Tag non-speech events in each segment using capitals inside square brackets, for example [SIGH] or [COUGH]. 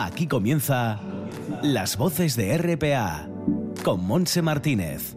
Aquí comienza Las voces de RPA con Monse Martínez.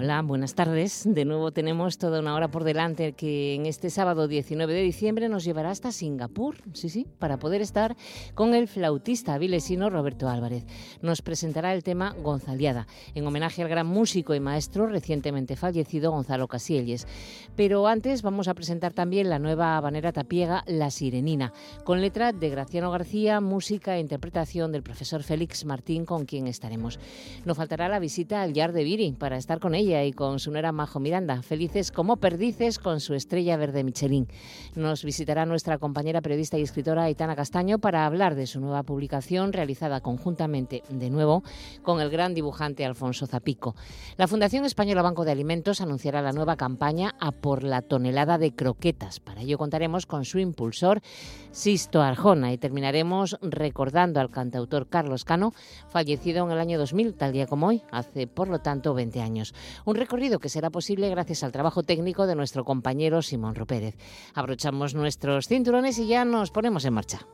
Hola, buenas tardes. De nuevo tenemos toda una hora por delante que en este sábado 19 de diciembre nos llevará hasta Singapur, sí, sí, para poder estar con el flautista vilesino Roberto Álvarez. Nos presentará el tema Gonzaliada, en homenaje al gran músico y maestro recientemente fallecido Gonzalo Casielles. Pero antes vamos a presentar también la nueva habanera tapiega La Sirenina, con letra de Graciano García, música e interpretación del profesor Félix Martín, con quien estaremos. Nos faltará la visita al Yard de Viri para estar con ella y con su nuera Majo Miranda, felices como perdices con su estrella verde Michelin. Nos visitará nuestra compañera periodista y escritora Aitana Castaño para hablar de su nueva publicación realizada conjuntamente, de nuevo, con el gran dibujante Alfonso Zapico. La Fundación Española Banco de Alimentos anunciará la nueva campaña a por la tonelada de croquetas. Para ello contaremos con su impulsor, Sisto Arjona, y terminaremos recordando al cantautor Carlos Cano, fallecido en el año 2000, tal día como hoy, hace por lo tanto 20 años. Un recorrido que será posible gracias al trabajo técnico de nuestro compañero Simón Ropérez. Abrochamos nuestros cinturones y ya nos ponemos en marcha.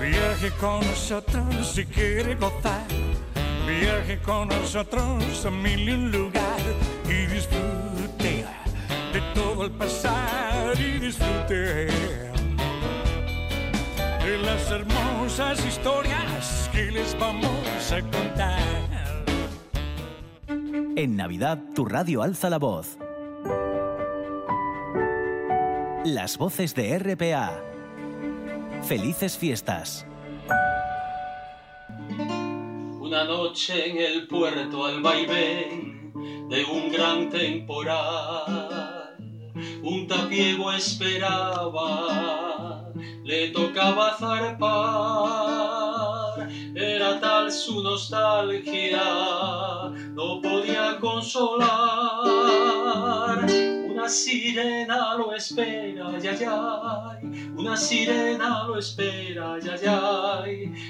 Viaje con nosotros si quiere gozar. Viaje con nosotros a mil y un lugar y disfrute de todo el pasar y disfrute de las hermosas historias que les vamos a contar. En Navidad, tu radio alza la voz. Las voces de RPA. Felices fiestas. Una noche en el puerto al vaivén de un gran temporal, un tapiego esperaba, le tocaba zarpar, era tal su nostalgia, no podía consolar. Una sirena lo espera, ya, ya, una sirena lo espera, ya, ya,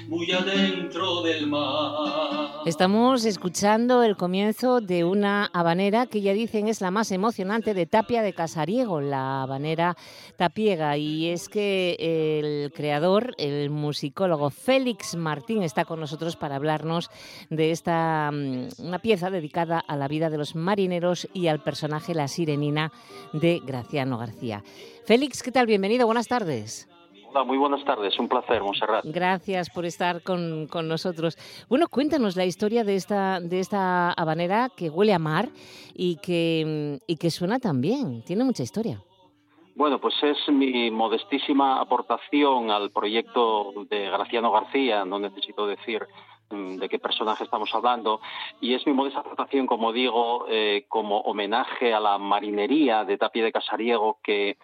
muy adentro del mar. Estamos escuchando el comienzo de una habanera que ya dicen es la más emocionante de Tapia de Casariego, la habanera tapiega. Y es que el creador, el musicólogo Félix Martín, está con nosotros para hablarnos de esta mm, una pieza dedicada a la vida de los marineros y al personaje La Sirenina de Graciano García. Félix, ¿qué tal? Bienvenido, buenas tardes. Hola, muy buenas tardes, un placer, Monserrat. Gracias por estar con, con, nosotros. Bueno, cuéntanos la historia de esta, de esta habanera que huele a mar y que, y que suena tan bien, tiene mucha historia. Bueno, pues es mi modestísima aportación al proyecto de Graciano García, no necesito decir de qué personaje estamos hablando, y es mi modesta aportación, como digo, eh, como homenaje a la marinería de Tapia de Casariego que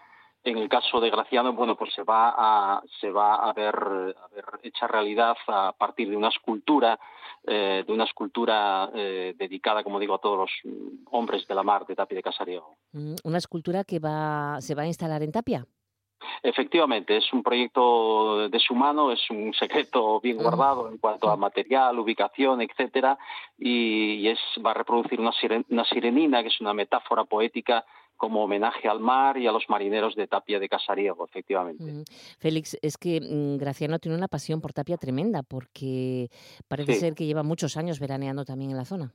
en el caso de Graciano, bueno, pues se va a, se va a ver, a ver hecha realidad a partir de una escultura, eh, de una escultura eh, dedicada, como digo, a todos los hombres de la mar de Tapia de Casariego. Mm, ¿Una escultura que va, se va a instalar en Tapia? Efectivamente, es un proyecto de su mano, es un [LAUGHS] secreto bien guardado en cuanto a material, ubicación, etcétera, y, es va a reproducir una, siren, una sirenina, que es una metáfora poética como homenaje al mar y a los marineros de Tapia de Casariego, efectivamente. Mm. Félix, es que mm, Graciano tiene una pasión por Tapia tremenda, porque parece Sí. ser que lleva muchos años veraneando también en la zona.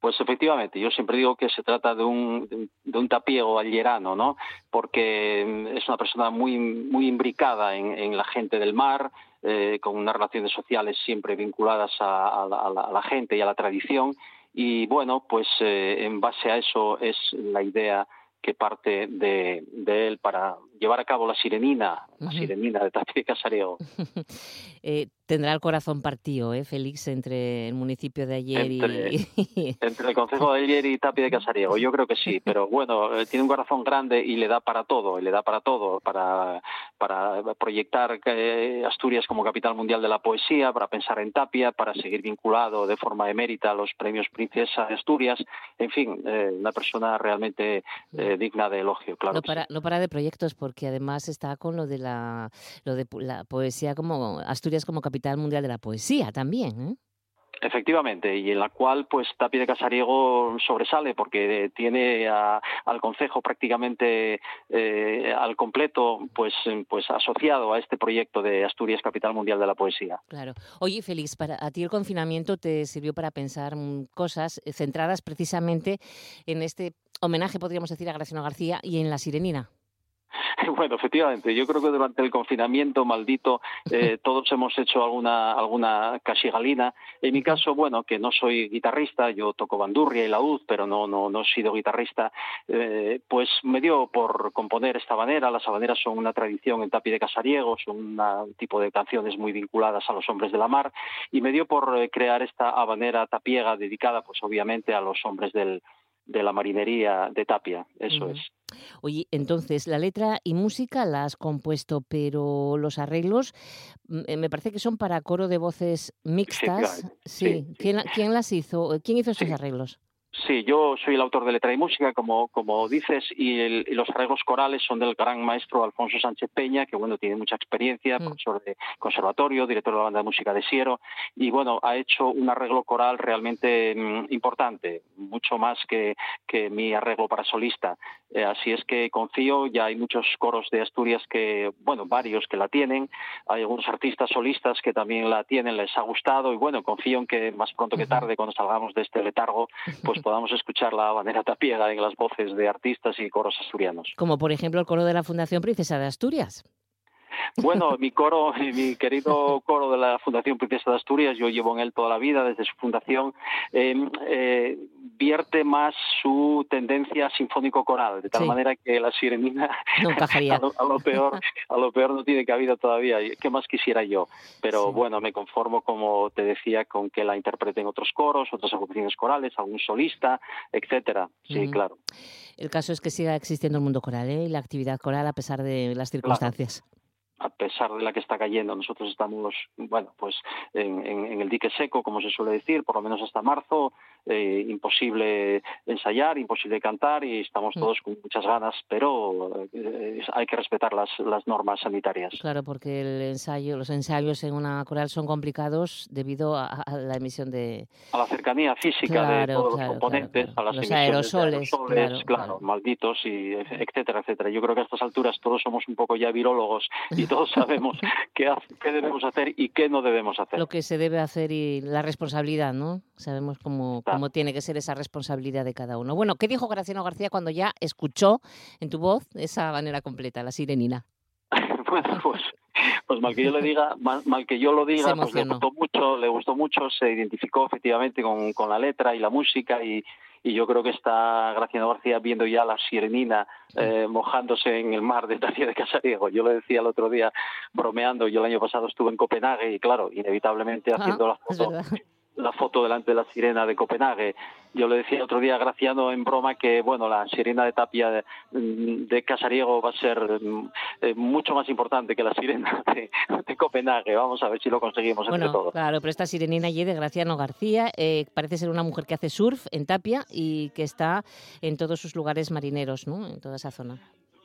Pues efectivamente, yo siempre digo que se trata de un, de un- tapiego allerano, ¿no? Porque mm, es una persona muy, muy imbricada en, en la gente del mar, eh, con unas relaciones sociales siempre vinculadas a, a la- a la gente y a la tradición. Y bueno, pues eh, en base a eso es la idea que parte de, de él para llevar a cabo la sirenina, la sirenina de Tapia de Casariego. [LAUGHS] Eh, tendrá el corazón partido, ¿eh, Félix, entre el municipio de ayer Entre- y... [LAUGHS] Entre el Concejo de Ayer y Tapia de Casariego, yo creo que sí, pero bueno, eh, tiene un corazón grande y le da para todo, y le da para todo, para, para proyectar eh, Asturias como capital mundial de la poesía, para pensar en Tapia, para seguir vinculado de forma emérita a los premios Princesa de Asturias, en fin, eh, una persona realmente eh, digna de elogio, claro. no, para, sí. no para de proyectos, porque además está con lo de la, lo de pu- la poesía como Asturias como capital mundial de la poesía también. ¿eh? Efectivamente, y en la cual pues Tapia de Casariego sobresale porque tiene al concejo prácticamente eh, al completo pues pues asociado a este proyecto de Asturias Capital Mundial de la Poesía. Claro. Oye, Félix, para a ti el confinamiento te sirvió para pensar mm, cosas centradas precisamente en este homenaje, podríamos decir, a Graciano García y en La Sirenina. [LAUGHS] Bueno, efectivamente, yo creo que durante el confinamiento maldito eh, [LAUGHS] todos hemos hecho alguna alguna casigalina. En mi caso, bueno, que no soy guitarrista, yo toco bandurria y laúd, pero no no no he sido guitarrista, eh, pues me dio por componer esta habanera. Las habaneras son una tradición en Tapi de Casariego, son un tipo de canciones muy vinculadas a los hombres de la mar, y me dio por eh, crear esta habanera tapiega dedicada, pues obviamente a los hombres del de la marinería de Tapia, eso es. Oye, entonces, la letra y música la has compuesto, pero los arreglos mm, eh, me parece que son para coro de voces mixtas. Sí, ¿Quién, ¿Quién, las hizo? ¿Quién hizo esos arreglos? Sí, yo soy el autor de letra y música, como, como dices, y, los arreglos corales son del gran maestro Alfonso Sánchez Peña, que bueno, tiene mucha experiencia, mm. profesor de conservatorio, director de la banda de música de Siero, y bueno, ha hecho un arreglo coral realmente mm, importante, mucho más que, que mi arreglo para solista. Eh, así es que confío, ya hay muchos coros de Asturias que, bueno, varios que la tienen, hay algunos artistas solistas que también la tienen, les ha gustado, y bueno, confío en que más pronto que tarde, cuando salgamos de este letargo, pues [LAUGHS] podamos escuchar la bandera tapiega en las voces de artistas y coros asturianos. Como por ejemplo el coro de la Fundación Princesa de Asturias. Bueno, mi coro, [LAUGHS] mi querido coro de la Fundación Princesa de Asturias, yo llevo en él toda la vida, desde su fundación, eh, eh, vierte más su tendencia sinfónico-coral, de tal manera que la sirenina no [LAUGHS] a, lo, a, lo, peor, a lo peor no tiene cabida todavía. ¿Qué más quisiera yo? Pero bueno, me conformo, como te decía, con que la interpreten otros coros, otras agrupaciones corales, algún solista, etcétera. Sí, claro. El caso es que siga existiendo el mundo coral ¿eh? y la actividad coral a pesar de las circunstancias a pesar de la que está cayendo, nosotros estamos, bueno, pues en, el dique seco, como se suele decir, por lo menos hasta marzo, eh, imposible ensayar, imposible cantar y estamos mm. todos con muchas ganas, pero eh, hay que respetar las, las normas sanitarias. Claro, porque el ensayo, los ensayos en una coral son complicados debido a, la emisión de... A la cercanía física de todos los componentes, a las los aerosoles, claro, malditos, y etcétera, etcétera. Yo creo que a estas alturas todos somos un poco ya virólogos y todos sabemos [LAUGHS] qué, qué debemos hacer y qué no debemos hacer. Lo que se debe hacer y la responsabilidad, ¿no? Sabemos cómo, cómo tiene que ser esa responsabilidad de cada uno. Bueno, ¿qué dijo Graciano García cuando ya escuchó en tu voz esa manera completa, la sirenina? [LAUGHS] bueno, pues pues mal que yo le diga, mal, que yo lo diga, pues le gustó mucho, le gustó mucho, se identificó efectivamente con, con la letra y la música y, y yo creo que está Graciano García viendo ya la sirenina eh, mojándose en el mar de Tacia de Casariego. Yo lo decía el otro día bromeando, yo el año pasado estuve en Copenhague y claro, inevitablemente haciendo la foto la foto delante de la sirena de Copenhague. Yo le decía otro día a Graciano en broma que, bueno, la sirena de Tapia de, Casariego va a ser mm, eh, mucho más importante que la sirena [LAUGHS] de, Copenhague. Vamos a ver si lo conseguimos entre todos. Claro, pero esta sirenina allí de Graciano García eh, parece ser una mujer que hace surf en Tapia y que está en todos sus lugares marineros, ¿no? En toda esa zona.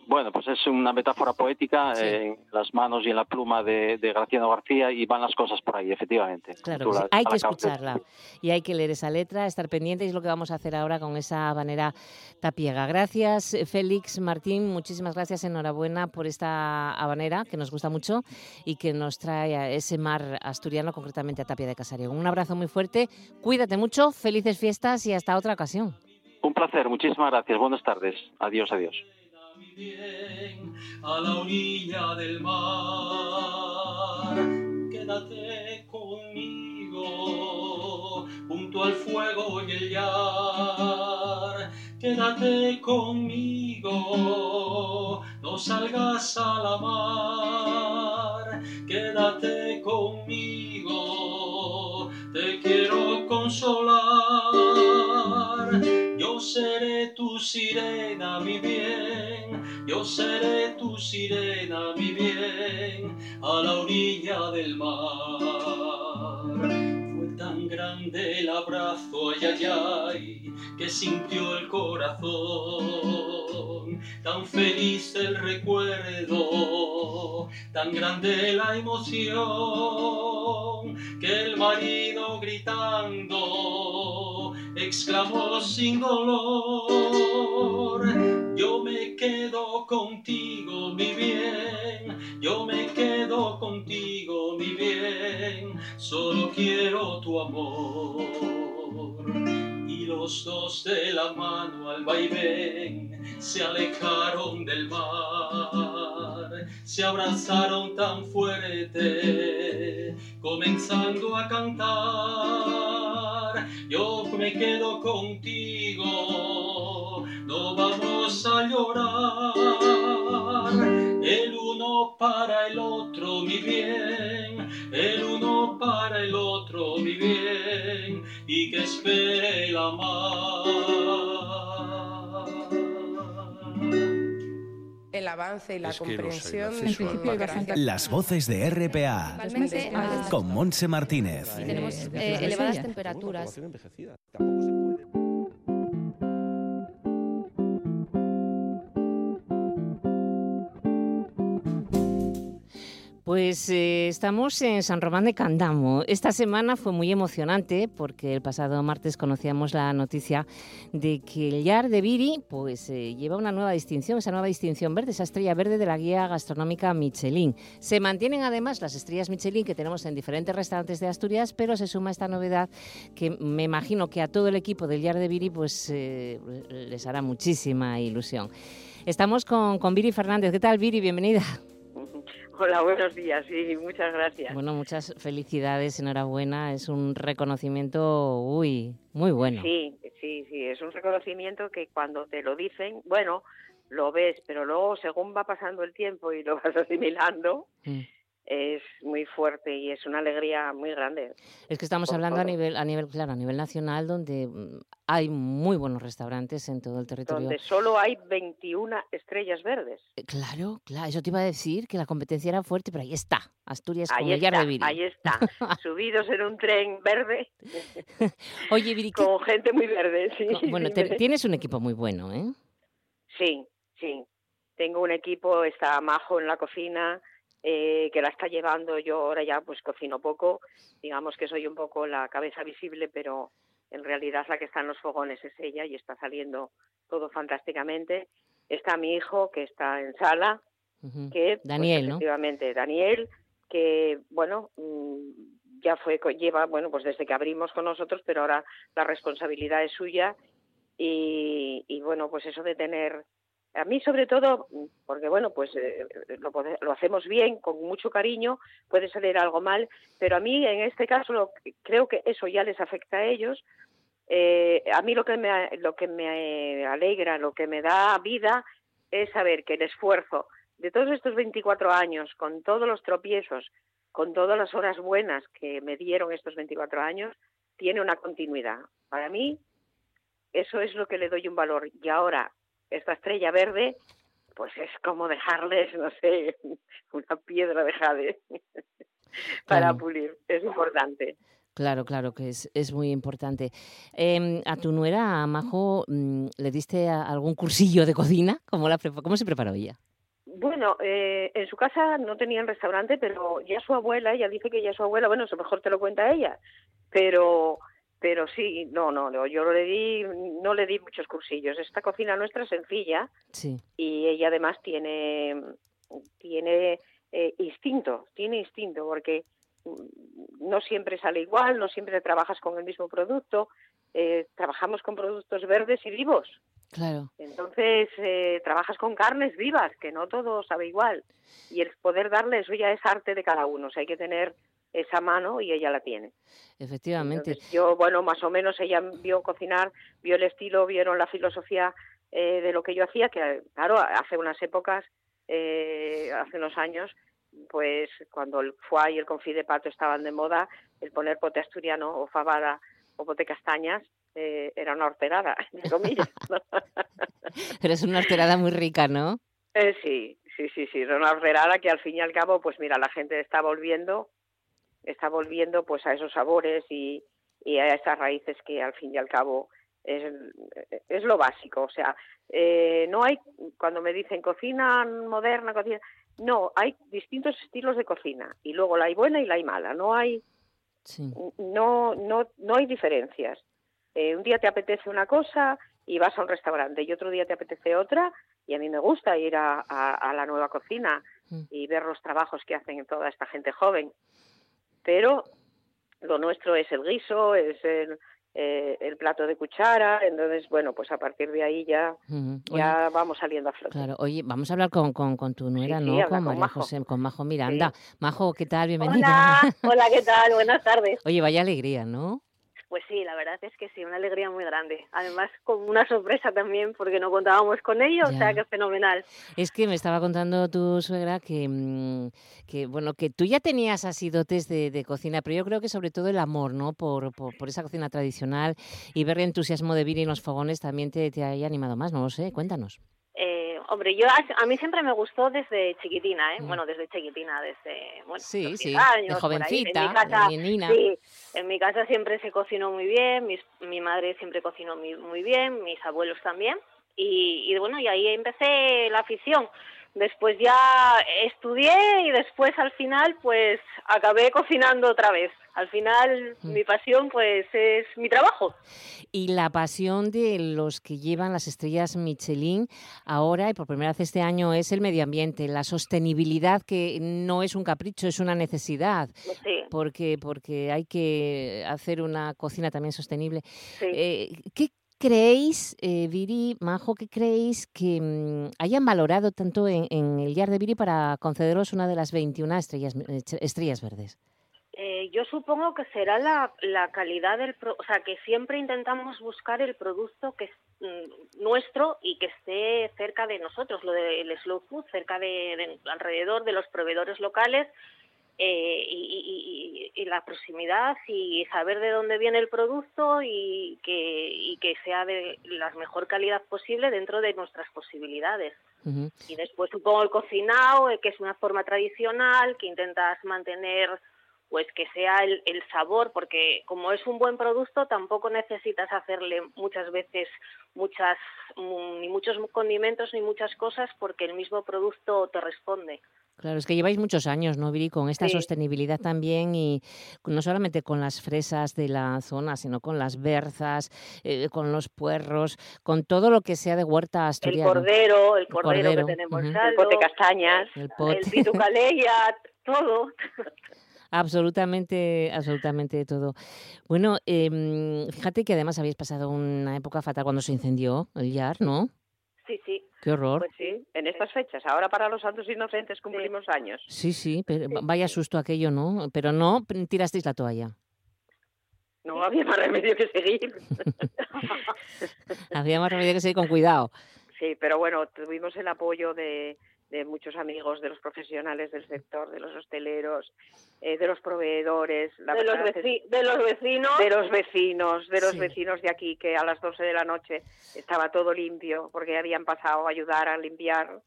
Bueno, pues es una metáfora poética en las manos y en la pluma de, Graciano García y van las cosas por ahí, efectivamente. Claro, hay que escucharla y hay que leer esa letra, estar pendiente y es lo que vamos a hacer ahora con esa manera tapiega. Gracias, Félix Martín, muchísimas gracias, enhorabuena por esta habanera que nos gusta mucho y que nos trae a ese mar asturiano, concretamente a Tapia de Casario. Un abrazo muy fuerte, cuídate mucho, felices fiestas y hasta otra ocasión. Un placer, muchísimas gracias, buenas tardes, adiós, adiós a la orilla del mar. Quédate conmigo junto al fuego y el yar. Quédate conmigo, no salgas a la mar. Quédate conmigo, te quiero consolar. Yo seré tu sirena, bien seré tu sirena, mi bien, a la orilla del mar. Fue tan grande el abrazo, ay, ay, ay, que sintió el corazón, tan feliz el recuerdo, tan grande la emoción que el marido gritando exclamó sin dolor. Yo me quedo contigo, mi bien, yo me quedo contigo, mi bien, solo quiero tu amor. Y los dos de la mano al vaivén se alejaron del mar, se abrazaron tan fuerte, comenzando a cantar. Yo me quedo contigo, no vamos a llorar. El uno para el otro, mi bien, el uno para el otro, mi bien, y que espere el amar. el avance y la comprensión Las voces de RPA con Monse Martínez. tenemos Eh, eh, elevadas temperaturas. Tampoco se Pues eh, estamos en San Román de Candamo. Esta semana fue muy emocionante porque el pasado martes conocíamos la noticia de que el Yar de Viri pues, eh, lleva una nueva distinción, esa nueva distinción verde, esa estrella verde de la guía gastronómica Michelin. Se mantienen además las estrellas Michelin que tenemos en diferentes restaurantes de Asturias, pero se suma esta novedad que me imagino que a todo el equipo del Yar de Viri pues, eh, les hará muchísima ilusión. Estamos con, con Viri Fernández. ¿Qué tal, Viri? Bienvenida. Hola, buenos días y muchas gracias. Bueno, muchas felicidades, enhorabuena. Es un reconocimiento, uy, muy bueno. Sí, sí, sí, es un reconocimiento que cuando te lo dicen, bueno, lo ves, pero luego según va pasando el tiempo y lo vas [LAUGHS] asimilando, Mm. Es muy fuerte y es una alegría muy grande. Es que estamos hablando a nivel, a nivel, claro, a nivel nacional, donde mm, hay muy buenos restaurantes en todo el territorio. Donde solo hay 21 estrellas verdes. Eh, Claro, claro, eso te iba a decir que la competencia era fuerte, pero ahí está, Asturias Ahí Yar está, Viri. ahí está, [LAUGHS] subidos en un tren verde [LAUGHS] Oye, Viri, ¿qué- con gente muy verde, [LAUGHS] sí. bueno, te- tienes un equipo muy bueno, ¿eh? Sí, sí. Tengo un equipo, está Majo en la cocina, eh, que la está llevando. Yo ahora ya pues cocino poco. Digamos que soy un poco la cabeza visible, pero en realidad la que está en los fogones es ella y está saliendo todo fantásticamente. Está mi hijo, que está en sala, que pues, Daniel, ¿no? efectivamente Daniel, que bueno mm, ya fue lleva bueno pues desde que abrimos con nosotros, pero ahora la responsabilidad es suya y, y bueno pues eso de tener a mí sobre todo porque bueno pues eh, lo, hacemos bien con mucho cariño puede salir algo mal pero a mí en este caso creo que eso ya les afecta a ellos Eh, a mí lo que me lo que me alegra lo que me da vida es saber que el esfuerzo de todos estos 24 años, con todos los tropiezos, con todas las horas buenas que me dieron estos 24 años, tiene una continuidad. Para mí, eso es lo que le doy un valor. Y ahora, esta estrella verde, pues es como dejarles, no sé, [LAUGHS] una piedra de jade [LAUGHS] para Claro. pulir. Es importante. Claro, claro, que es, es muy importante. Em, a tu nuera, a Majo, mm, ¿le diste a- algún cursillo de cocina? ¿Cómo, la cómo se preparó ella? Bueno, eh, en su casa no tenían restaurante, pero ya su abuela, ella dice que ya su abuela, bueno, eso mejor te lo cuenta ella, pero pero sí, no, no, no, yo le di, no le di muchos cursillos. Esta cocina nuestra es sencilla Sí, y ella además tiene tiene eh, instinto, tiene instinto porque mm, no siempre sale igual, no siempre trabajas con el mismo producto, eh, trabajamos con productos verdes y vivos. claro. Entonces, eh, trabajas con carnes vivas, que no todo sabe igual. Y el poder darle eso ya es arte de cada uno. O sea, hay que tener esa mano y ella la tiene. Efectivamente. Entonces, yo, bueno, más o menos ella vio cocinar, vio el estilo, vieron la filosofía eh, de lo que yo hacía, que claro, hace unas épocas, eh, hace unos años, pues cuando el foie y el confit de pato estaban de moda, el poner pote asturiano o fabada o pote castañas eh, era una horterada, [LAUGHS] entre comillas. [LAUGHS] Pero es una horterada muy rica, ¿no? Eh, sí, sí, sí, sí, era una horterada que al fin y al cabo, pues mira, la gente está volviendo, está volviendo pues a esos sabores y, y a esas raíces que al fin y al cabo es, es lo básico. O sea, eh, no hay, cuando me dicen cocina moderna, cocina, No, hay distintos estilos de cocina y luego la hay buena y la hay mala. No hay, no, no, no hay diferencias. Eh, un día te apetece una cosa y vas a un restaurante y otro día te apetece otra y a mí me gusta ir a, a, la nueva cocina mm. y ver los trabajos que hacen toda esta gente joven. Pero lo nuestro es el guiso, es el, eh, el plato de cuchara, entonces, bueno, pues a partir de ahí ya, ya vamos saliendo a flote. Claro, oye, vamos a hablar con, con, con tu nuera, ¿no? con María José, con Majo Miranda. Majo, ¿qué tal? Bienvenida. Hola, hola, ¿qué tal? Buenas tardes. [LAUGHS] Oye, vaya alegría, ¿no? Pues sí, la verdad es que sí, una alegría muy grande. Además, con una sorpresa también, porque no contábamos con ello, o sea que fenomenal. Es que me estaba contando tu suegra que, mm, que bueno, que tú ya tenías así dotes de, de, cocina, pero yo creo que sobre todo el amor, ¿no? Por, por, esa cocina tradicional y ver el entusiasmo de Viri en los fogones también te, te haya animado más, no lo sé, cuéntanos. Hombre, yo a, mí siempre me gustó desde chiquitina, ¿eh? Mm. Bueno, desde chiquitina, desde bueno, sí, sí, años, de jovencita, en mi casa, Sí, en mi casa siempre se cocinó muy bien, mi madre siempre cocinó muy, muy bien, mis abuelos también, y, y bueno, y ahí empecé la afición. Después ya estudié y después al final pues acabé cocinando otra vez. Al final mm. mi pasión pues es mi trabajo. Y la pasión de los que llevan las estrellas Michelin ahora y por primera vez este año es el medio ambiente, la sostenibilidad que no es un capricho, es una necesidad. Porque, porque hay que hacer una cocina también sostenible. Eh, ¿qué, creéis, eh, Viri, Majo, qué creéis que mm, hayan valorado tanto en, el Yard de Viri para concederos una de las 21 estrellas, verdes? Eh, yo supongo que será la, calidad del, o sea, que siempre intentamos buscar el producto que es mm, nuestro y que esté cerca de nosotros, lo del slow food, cerca de alrededor de los proveedores locales eh, y, la proximidad y saber de dónde viene el producto y que, y que sea de la mejor calidad posible dentro de nuestras posibilidades. Y después supongo el cocinado, eh, que es una forma tradicional, que intentas mantener pues que sea el, el, sabor, porque como es un buen producto, tampoco necesitas hacerle muchas veces muchas ni muchos condimentos ni muchas cosas, porque el mismo producto te responde. Claro, es que lleváis muchos años, ¿no, Viri? Con esta sostenibilidad también y no solamente con las fresas de la zona, sino con las berzas, eh, con los puerros, con todo lo que sea de huerta asturiana. El cordero, el cordero, que tenemos, el pote castañas, el, pote. [LAUGHS] todo. Absolutamente, absolutamente todo. Bueno, eh, fíjate que además habéis pasado una época fatal cuando se incendió el Yar, ¿no? Sí, sí. Qué horror. Pues sí, en estas fechas. Ahora para los santos inocentes cumplimos años. Sí, sí, pero vaya susto aquello, ¿no? Pero no tirasteis la toalla. No había más remedio que seguir. [LAUGHS] había más remedio que seguir con cuidado. Sí, pero bueno, tuvimos el apoyo de, de muchos amigos, de los profesionales del sector, de los hosteleros, eh, de los proveedores, de, los de, los vecinos, de los vecinos, de los vecinos de aquí que a las 12 de la noche estaba todo limpio porque habían pasado a ayudar a limpiar.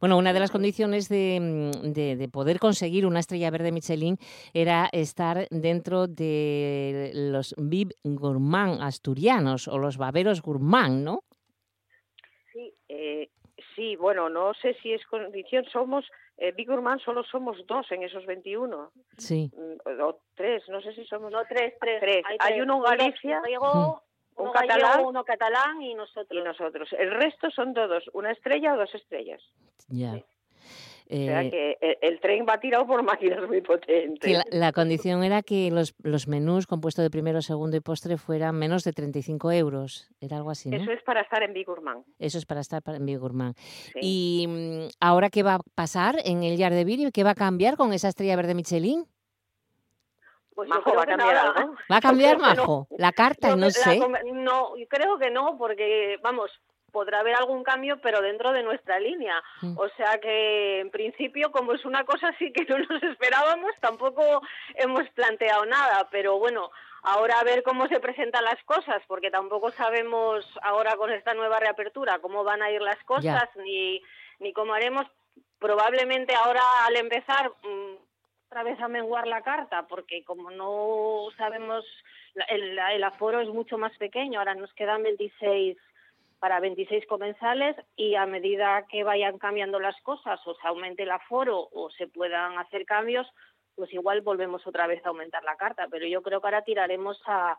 Bueno, una de las condiciones mm, de, de, poder conseguir una estrella verde Michelin era estar dentro de los Bib Gourmand asturianos o los baberos gourmand, ¿no? Sí, eh, Sí, bueno, no sé si es condición, somos, eh, Big Urman solo somos dos en esos 21. Sí. Mm, o tres, no sé si somos... No, tres, tres. Hay, uno en Galicia, un catalán, uno catalán y nosotros. Y nosotros. El resto son todos, una estrella o dos estrellas. Ya. O sea eh, que el, tren va tirado por máquinas muy potentes. La, condición era que los, los menús compuestos de primero, segundo y postre fueran menos de 35 euros. Era algo así, ¿no? Eso es para estar en Bigurman. Eso es para estar en Bigurman. Y mm, ahora, ¿qué va a pasar en el Yard de Vídeo? ¿Qué va a cambiar con esa estrella verde Michelin? Pues Majo va a cambiar algo. ¿Va a cambiar, Majo? La carta, no, sé. no, creo que no, porque, vamos, podrá haber algún cambio, pero dentro de nuestra línea. Mm. O sea que, en principio, como es una cosa así que no nos esperábamos, tampoco hemos planteado nada. Pero bueno, ahora a ver cómo se presentan las cosas, porque tampoco sabemos ahora con esta nueva reapertura cómo van a ir las cosas, ni, ni cómo haremos. Probablemente ahora al empezar mm, otra vez a menguar la carta, porque como no sabemos, el, el aforo es mucho más pequeño, ahora nos quedan 26 para 26 comensales y a medida que vayan cambiando las cosas o se aumente el aforo o se puedan hacer cambios, pues igual volvemos otra vez a aumentar la carta. Pero yo creo que ahora tiraremos a,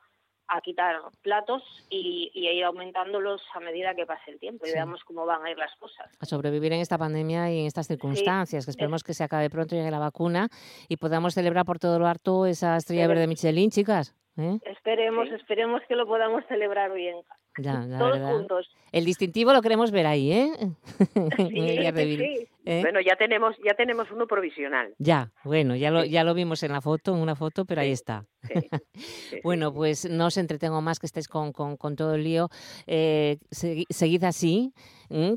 a quitar platos y, y, ir aumentándolos a medida que pase el tiempo y Sí. veamos cómo van a ir las cosas. A sobrevivir en esta pandemia y en estas circunstancias, que esperemos que se acabe pronto, llegue la vacuna y podamos celebrar por todo lo harto esa estrella verde Michelin, chicas. ¿eh? Esperemos, esperemos que lo podamos celebrar bien. Ya, la Todos verdad. juntos. El distintivo lo queremos ver ahí, ¿eh? Sí, [LAUGHS] sí. ¿eh? Bueno, ya tenemos, ya tenemos uno provisional. Ya, bueno, ya lo, ya lo vimos en la foto, en una foto, pero ahí está. [LAUGHS] Bueno, pues no os entretengo más que estéis con, con- con todo el lío. Eh, segui- seguid así,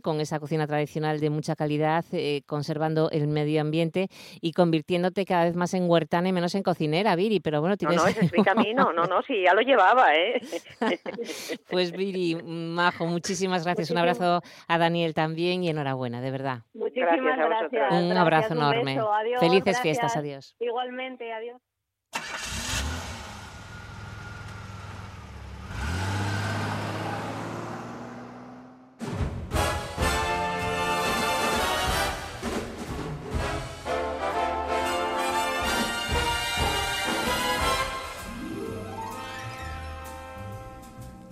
con esa cocina tradicional de mucha calidad, eh, conservando el medio ambiente y convirtiéndote cada vez más en huertana y menos en cocinera, Viri. Pero bueno, No, tienes... no, ese es mi camino. No, no, sí, ya lo llevaba, ¿eh? [LAUGHS] Pues Viri, Majo, muchísimas gracias. Un abrazo a Daniel también y enhorabuena, de verdad. Muchísimas Gracias a vosotras. gracias. Un gracias, abrazo un enorme. beso, adiós, Felices fiestas, adiós. Igualmente, adiós.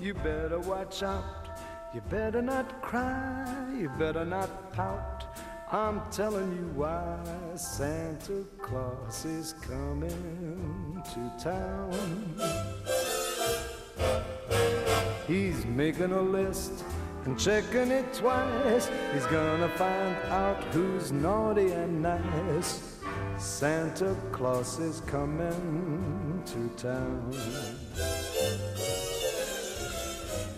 You better watch out. You better not cry. You better not pout. I'm telling you why Santa Claus is coming to town. He's making a list and checking it twice. He's gonna find out who's naughty and nice. Santa Claus is coming to town.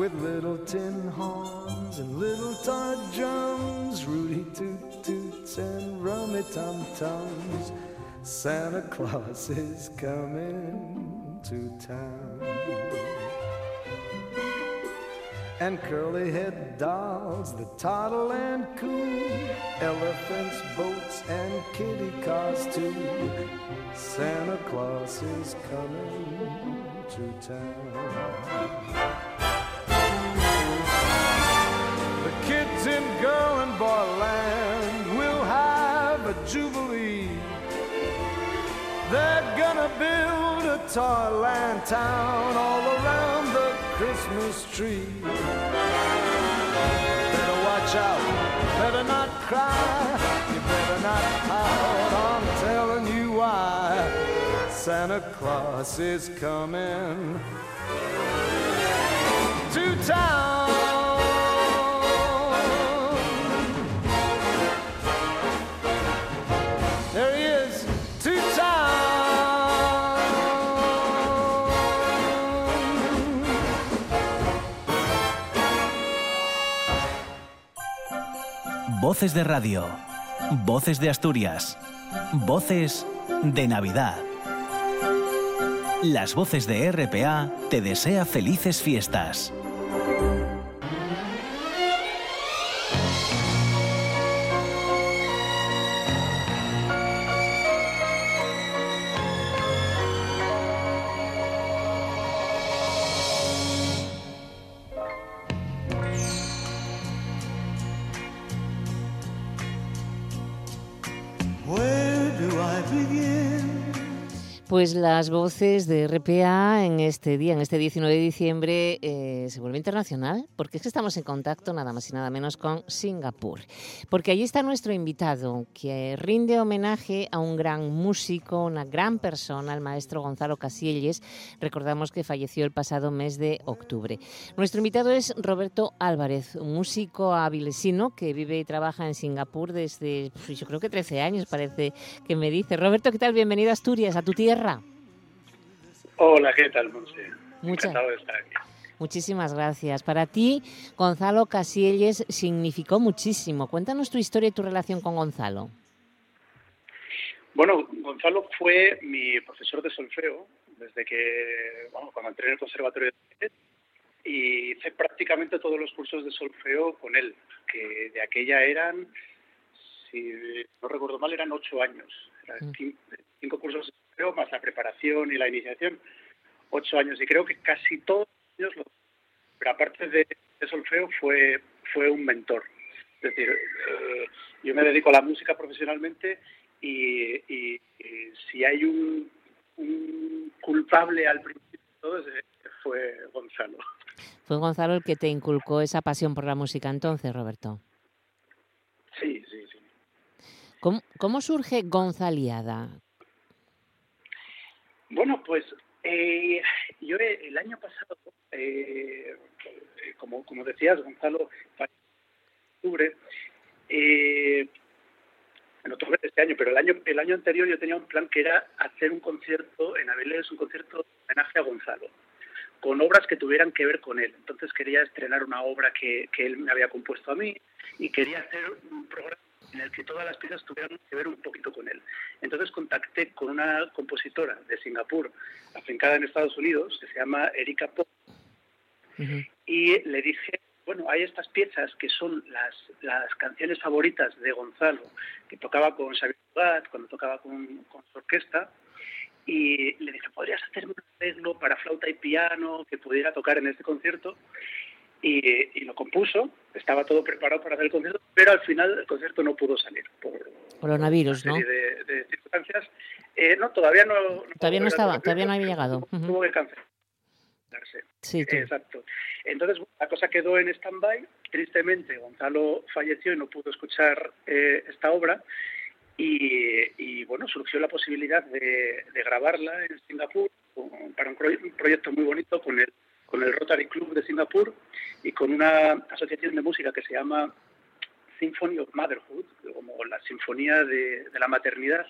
With little tin horns and little toy drums, Rudy toot toots and rummy tum tums. Santa Claus is coming to town. And curly head dolls that toddle and coo, elephants, boats, and kitty cars too. Santa Claus is coming to town. Kids in girl and boy land will have a jubilee. They're gonna build a toyland town all around the Christmas tree. Better watch out, better not cry, you better not pout. I'm telling you why. Santa Claus is coming to town. Voces de radio. Voces de Asturias. Voces de Navidad. Las voces de RPA te desea felices fiestas. Pues las voces de RPA en este día, en este 19 de diciembre, eh, se vuelve internacional, porque es que estamos en contacto nada más y nada menos con Singapur. Porque allí está nuestro invitado, que rinde homenaje a un gran músico, una gran persona, el maestro Gonzalo Casielles. Recordamos que falleció el pasado mes de octubre. Nuestro invitado es Roberto Álvarez, un músico avilesino que vive y trabaja en Singapur desde, pues, yo creo que 13 años, parece que me dice. Roberto, ¿qué tal? Bienvenido a Asturias, a tu tierra. Hola, ¿qué tal, Monse? Muchas, aquí. muchísimas gracias. Para ti, Gonzalo Casielles significó muchísimo. Cuéntanos tu historia y tu relación con Gonzalo. Bueno, Gonzalo fue mi profesor de solfeo desde que, bueno, cuando entré en el Conservatorio de y hice prácticamente todos los cursos de solfeo con él, que de aquella eran, si no recuerdo mal, eran ocho años. Eran Mm. cin- cinco cursos de más la preparación y la iniciación, ocho años. Y creo que casi todos los años, lo- pero aparte de, de solfeo, fue, fue un mentor. Es decir, eh, yo me dedico a la música profesionalmente y, y- y si hay un, un culpable al principio de todo, fue Gonzalo. Fue Gonzalo el que te inculcó esa pasión por la música entonces, Roberto. Sí, sí, sí. ¿Cómo, cómo surge Gonzaliada? Bueno, pues eh, yo el año pasado, eh, como, como decías, Gonzalo, en octubre, eh, en octubre de este año, pero el año, el año anterior yo tenía un plan que era hacer un concierto en Avilés, un concierto de homenaje a Gonzalo, con obras que tuvieran que ver con él. Entonces quería estrenar una obra que, que él me había compuesto a mí y quería hacer un programa en el que todas las piezas tuvieran que ver un poquito con él. Entonces contacté con una compositora de Singapur, afincada en Estados Unidos, que se llama Erika Pop, y le dije, bueno, hay estas piezas que son las, las canciones favoritas de Gonzalo, que tocaba con Xavier Cugat, cuando tocaba con, con su orquesta, y le dije, ¿podrías hacerme un arreglo para flauta y piano que pudiera tocar en este concierto? Y, y lo compuso, estaba todo preparado para hacer el concierto, pero al final el concierto no pudo salir por Coronavirus, una ¿no? de, de circunstancias. Eh, no, todavía no, Todavía no estaba, todavía no había llegado. tuvo- Ujú. tuvo que cancelarse. Sí. Exacto. Entonces, la cosa quedó en stand-by. Tristemente, Gonzalo falleció y no pudo escuchar eh, esta obra. Y, y, bueno, surgió la posibilidad de, de grabarla en Singapur para un, proye- un proyecto muy bonito con el, con el Rotary Club de Singapur y con una asociación de música que se llama Symphony of Motherhood, como la Sinfonía de, de la Maternidad,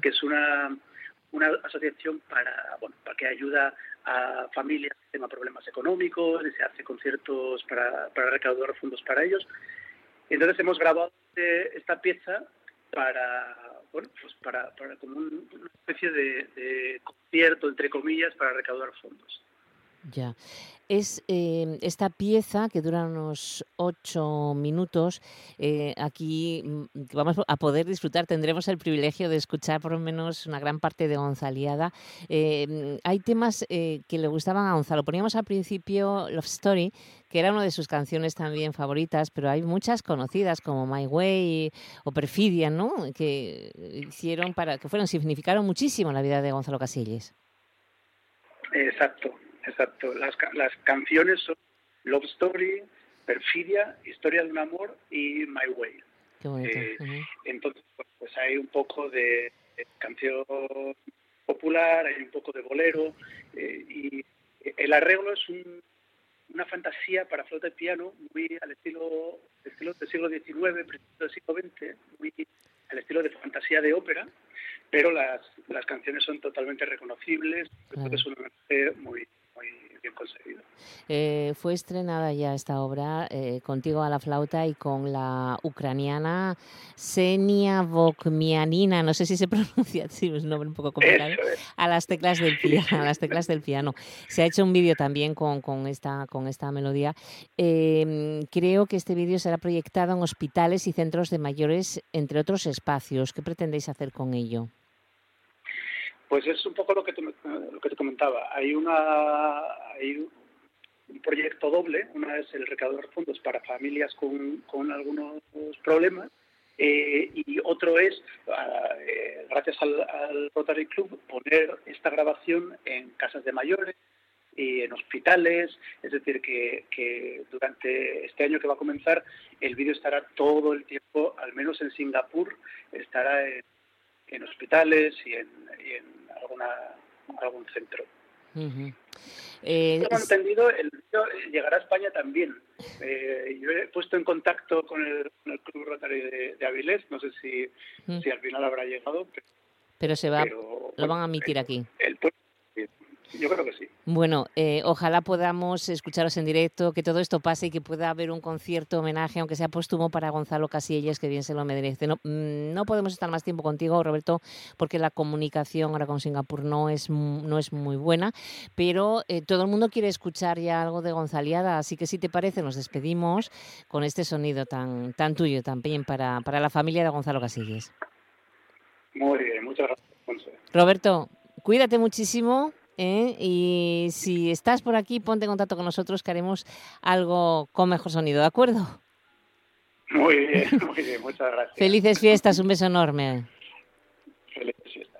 que es una, una asociación para, bueno, para que ayuda a familias que tengan problemas económicos y se hace conciertos para, para recaudar fondos para ellos. Entonces hemos grabado eh, esta pieza para, bueno, pues para, para como un- una especie de, de concierto, entre comillas, para recaudar fondos. Ya. Es eh, esta pieza que dura unos ocho minutos. eh, aquí mm, vamos a poder disfrutar, tendremos el privilegio de escuchar por lo menos una gran parte de Gonzaliada. Eh, mm, hay temas eh, que le gustaban a Gonzalo. Poníamos al principio Love Story, que era una de sus canciones también favoritas, pero hay muchas conocidas como My Way o Perfidia, ¿no? Que hicieron para que fueron significaron muchísimo la vida de Gonzalo Casillas. Exacto, exacto. Las, las canciones son Love Story, Perfidia, Historia de un amor y My Way. Qué bonito. Eh. Entonces, pues, hay un poco de, canción popular, hay un poco de bolero, eh, y el arreglo es un- una fantasía para flauta y piano muy al estilo, estilo del siglo XIX, principio del siglo XX, muy al estilo de fantasía de ópera, pero las, las canciones son totalmente reconocibles, que es un homenaje muy, muy bien conseguido. Eh, fue estrenada ya esta obra eh, contigo a la flauta y con la ucraniana Senia Vokmianina, no sé si se [LAUGHS] pronuncia así, es un nombre un poco complicado, es. a las teclas del piano, a las teclas del piano. Se ha hecho un vídeo también con, con esta, con esta melodía. Eh, creo que este vídeo será proyectado en hospitales y centros de mayores, entre otros espacios. ¿Qué pretendéis hacer con ello? Pues es un poco lo que te, lo que te comentaba. Hay una hay un proyecto doble. Una es el recaudar fondos para familias con, con algunos problemas eh, y otro es, eh, gracias al, al Rotary Club, poner esta grabación en casas de mayores y en hospitales, es decir, que, que durante este año que va a comenzar el vídeo estará todo el tiempo, al menos en Singapur, estará en, en hospitales y en, y en alguna, algún centro. Ujú. Eh, Tengo entendido, el vídeo llegará a España también. Eh, yo he puesto en contacto con el, con el Club Rotary de, de Avilés, no sé si, si al final habrá llegado, pero, pero se va, pero, lo van a emitir aquí. el pueblo yo creo que sí. Bueno, eh, ojalá podamos escucharos en directo, que todo esto pase y que pueda haber un concierto homenaje, aunque sea póstumo, para Gonzalo Casillas, que bien se lo merece. No, mm, no podemos estar más tiempo contigo, Roberto, porque la comunicación ahora con Singapur no es, no es muy buena, pero eh, todo el mundo quiere escuchar ya algo de Gonzaliada, así que si te parece, nos despedimos con este sonido tan, tan tuyo también para, para la familia de Gonzalo Casillas. Muy bien, muchas gracias. Roberto, cuídate muchísimo. ¿Eh? Y si estás por aquí, ponte en contacto con nosotros que haremos algo con mejor sonido, ¿de acuerdo? Muy bien, [LAUGHS] muy bien, muchas gracias. Felices fiestas, un beso enorme. Felices fiestas.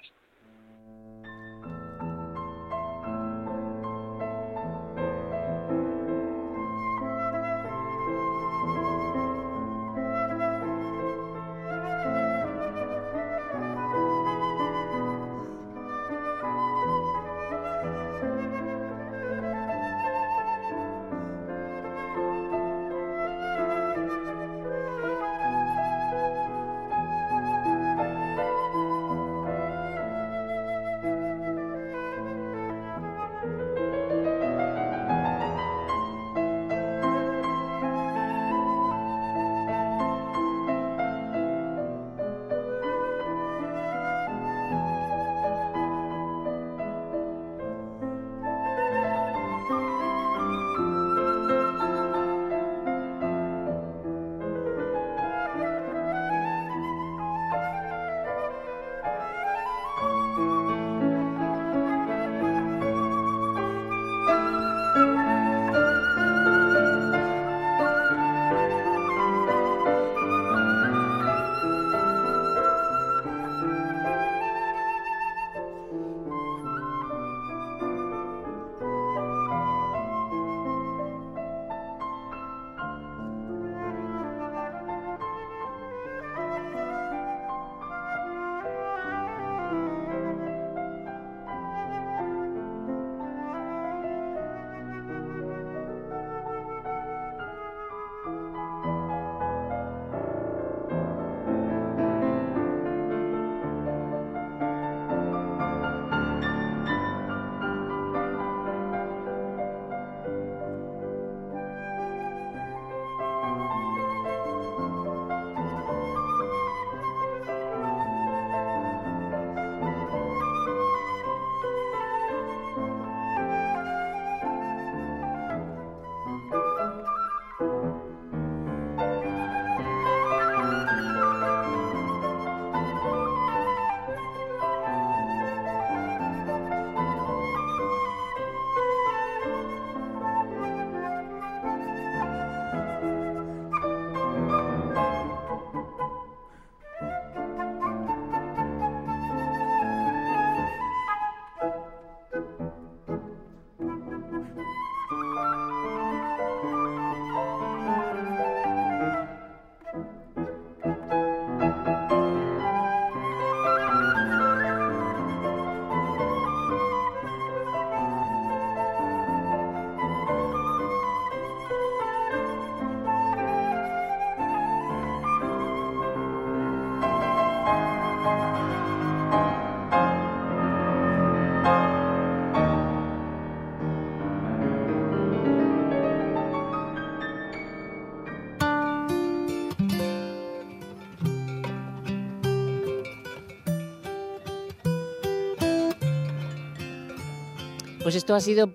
Esto ha sido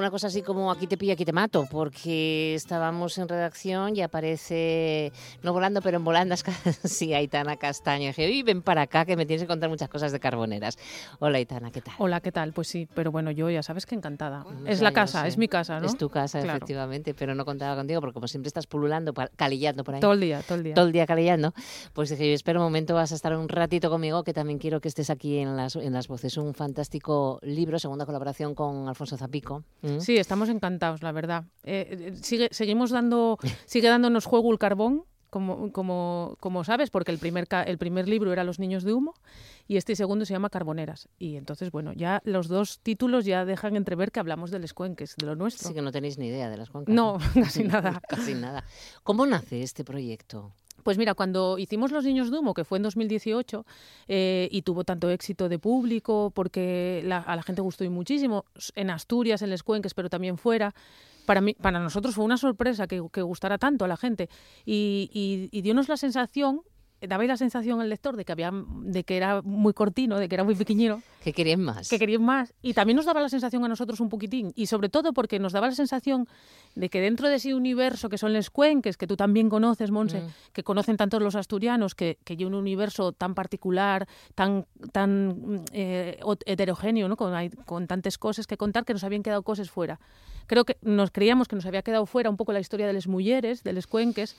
una cosa así como aquí te pilla, aquí te mato, porque estábamos en redacción y aparece, no volando, pero en volandas, [LAUGHS] sí, Aitana Castaño. Dije, ven para acá que me tienes que contar muchas cosas de carboneras. Hola, Aitana, ¿qué tal? Hola, ¿qué tal? Pues sí, pero bueno, yo ya sabes que encantada. es la casa, es mi casa, ¿no? Es tu casa, efectivamente, pero no contaba contigo porque como siempre estás pululando, calillando por ahí. Todo el día, todo el día. Todo el día calillando. Pues dije, yo espero un momento, vas a estar un ratito conmigo, que también quiero que estés aquí en las, en las voces. Un fantástico libro, segunda colaboración con Alfonso Zapico. ¿Mm? Sí, estamos encantados, la verdad. Eh, eh, sigue, seguimos dando, [LAUGHS] sigue dándonos juego el carbón, como, como, como sabes, porque el primer, el primer libro era Los niños de humo y este segundo se llama Carboneras. Y entonces, bueno, ya los dos títulos ya dejan entrever que hablamos de los cuenques, de lo nuestro. Sí que no tenéis ni idea de las cuencas. No, [LAUGHS] casi [LAUGHS] nada. casi nada. ¿Cómo nace este proyecto? Pues mira, cuando hicimos Los Niños de Humo, que fue en 2018, eh, y tuvo tanto éxito de público, porque la- a la gente gustó muchísimo, en Asturias, en Les Cuenques, pero también fuera, para, mí, para nosotros fue una sorpresa que, que gustara tanto a la gente. Y, y, y dionos la sensación, daba la sensación al lector de que, había, de que era muy cortino, de que era muy pequeñero, Que querían más. que querían más. Y también nos daba la sensación a nosotros un poquitín. Y sobre todo porque nos daba la sensación de que dentro de ese universo que son les cuenques, que tú también conoces, Monse, Mm. que conocen tantos los asturianos, que, que hay un universo tan particular, tan, tan eh, heterogéneo, ¿no? con, hay- con tantas cosas que contar, que nos habían quedado cosas fuera. Creo que nos creíamos que nos había quedado fuera un poco la historia de las mujeres, de los cuenques,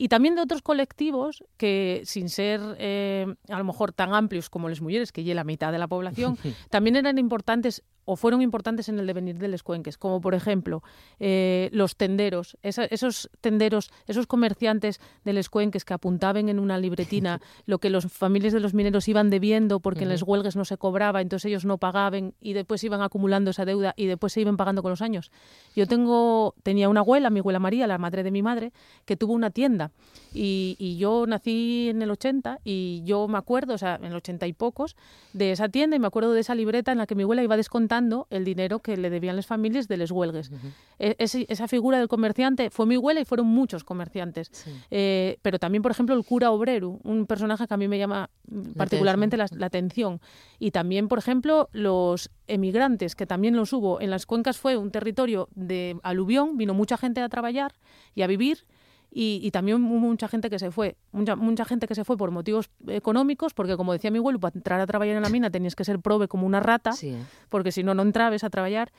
y también de otros colectivos que, sin ser eh, a lo mejor tan amplios como las mujeres, que ya la mitad de la población, [LAUGHS] también eran importantes o fueron importantes en el devenir de los cuenques, como por ejemplo eh, los tenderos, esa- esos tenderos, esos comerciantes de los cuenques que apuntaban en una libretina [LAUGHS] lo que las familias de los mineros iban debiendo porque en las huelgas no se cobraba, entonces ellos no pagaban y después iban acumulando esa deuda y después se iban pagando con los años. Yo tengo, tenía una abuela, mi abuela María, la madre de mi madre, que tuvo una tienda y, y yo nací en el 80 y yo me acuerdo, o sea, en el 80 y pocos, de esa tienda y me acuerdo de esa libreta en la que mi abuela iba descontando el dinero que le debían las familias de les huelgues. E- esa figura del comerciante fue mi abuela y fueron muchos comerciantes. Eh, pero también, por ejemplo, el cura obrero, un personaje que a mí me llama particularmente la, la atención. Y también, por ejemplo, los emigrantes, que también los hubo. En las cuencas fue un territorio de aluvión, vino mucha gente a trabajar y a vivir. Y, y también hubo mucha gente que se fue, mucha, mucha gente que se fue por motivos económicos, porque como decía mi abuelo, para entrar a trabajar en la mina tenías que ser prove como una rata, Sí, ¿eh? porque si no, no entrabes a trabajar.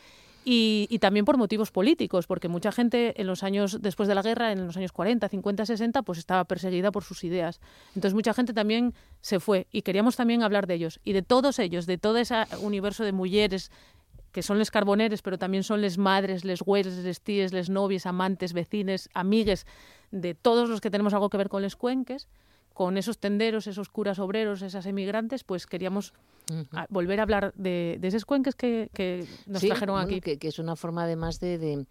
Y, y también por motivos políticos, porque mucha gente en los años después de la guerra, en los años 40, 50, 60, pues estaba perseguida por sus ideas. Entonces mucha gente también se fue y queríamos también hablar de ellos y de todos ellos, de todo ese universo de mujeres que son les carboneres, pero también son les madres, les güeres, les tíes, les novias, amantes, vecines, amigues, de todos los que tenemos algo que ver con les cuenques, con esos tenderos, esos curas obreros, esas emigrantes, pues queríamos volver a hablar de, de esos cuenques que, que nos Sí, trajeron bueno, aquí. Que, que es una forma además de, de,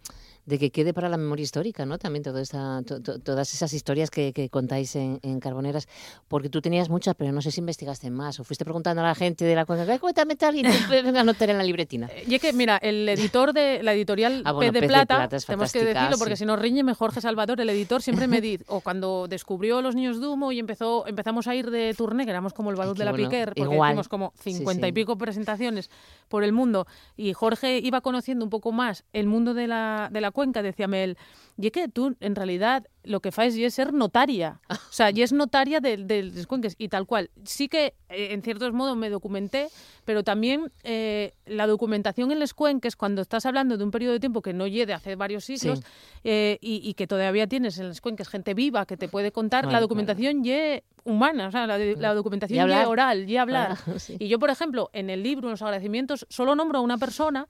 de que quede para la memoria histórica, ¿no? También toda esta, to- to- todas esas historias que, que contáis en, en Carboneras, porque tú tenías muchas, pero no sé si investigaste más o fuiste preguntando a la gente de la cuenca, "Ay, cuéntame tal, y [LAUGHS] [LAUGHS] venga a anotar en la libretina. Y es que, mira, el editor de la editorial Ah, bueno, Pez de Pez Plata, tenemos que decirlo porque sí. si no riñeme Jorge Salvador, el editor siempre me [LAUGHS] dice, o cuando descubrió Los Niños de Humo y empezó, empezamos a ir de turné, que éramos como el balón de la bueno. Piquer, porque Igual. hicimos como Sí, 50 y sí. pico presentaciones por el mundo, y Jorge iba conociendo un poco más el mundo de la, de la cuenca, decíame él, y es que tú, en realidad, lo que y es ser notaria. O sea, y es notaria de, de cuenques y tal cual. Sí que, eh, en ciertos modos, me documenté, pero también eh, la documentación en los cuenques, cuando estás hablando de un periodo de tiempo que no llegue hace varios siglos Sí. eh, y, y que todavía tienes en los cuenques gente viva que te puede contar, la documentación ye humana, o sea, la, la documentación Y hablar. ye oral, y hablar. Ah, [LAUGHS] sí. Y yo, por ejemplo, en el libro, en los agradecimientos, solo nombro a una persona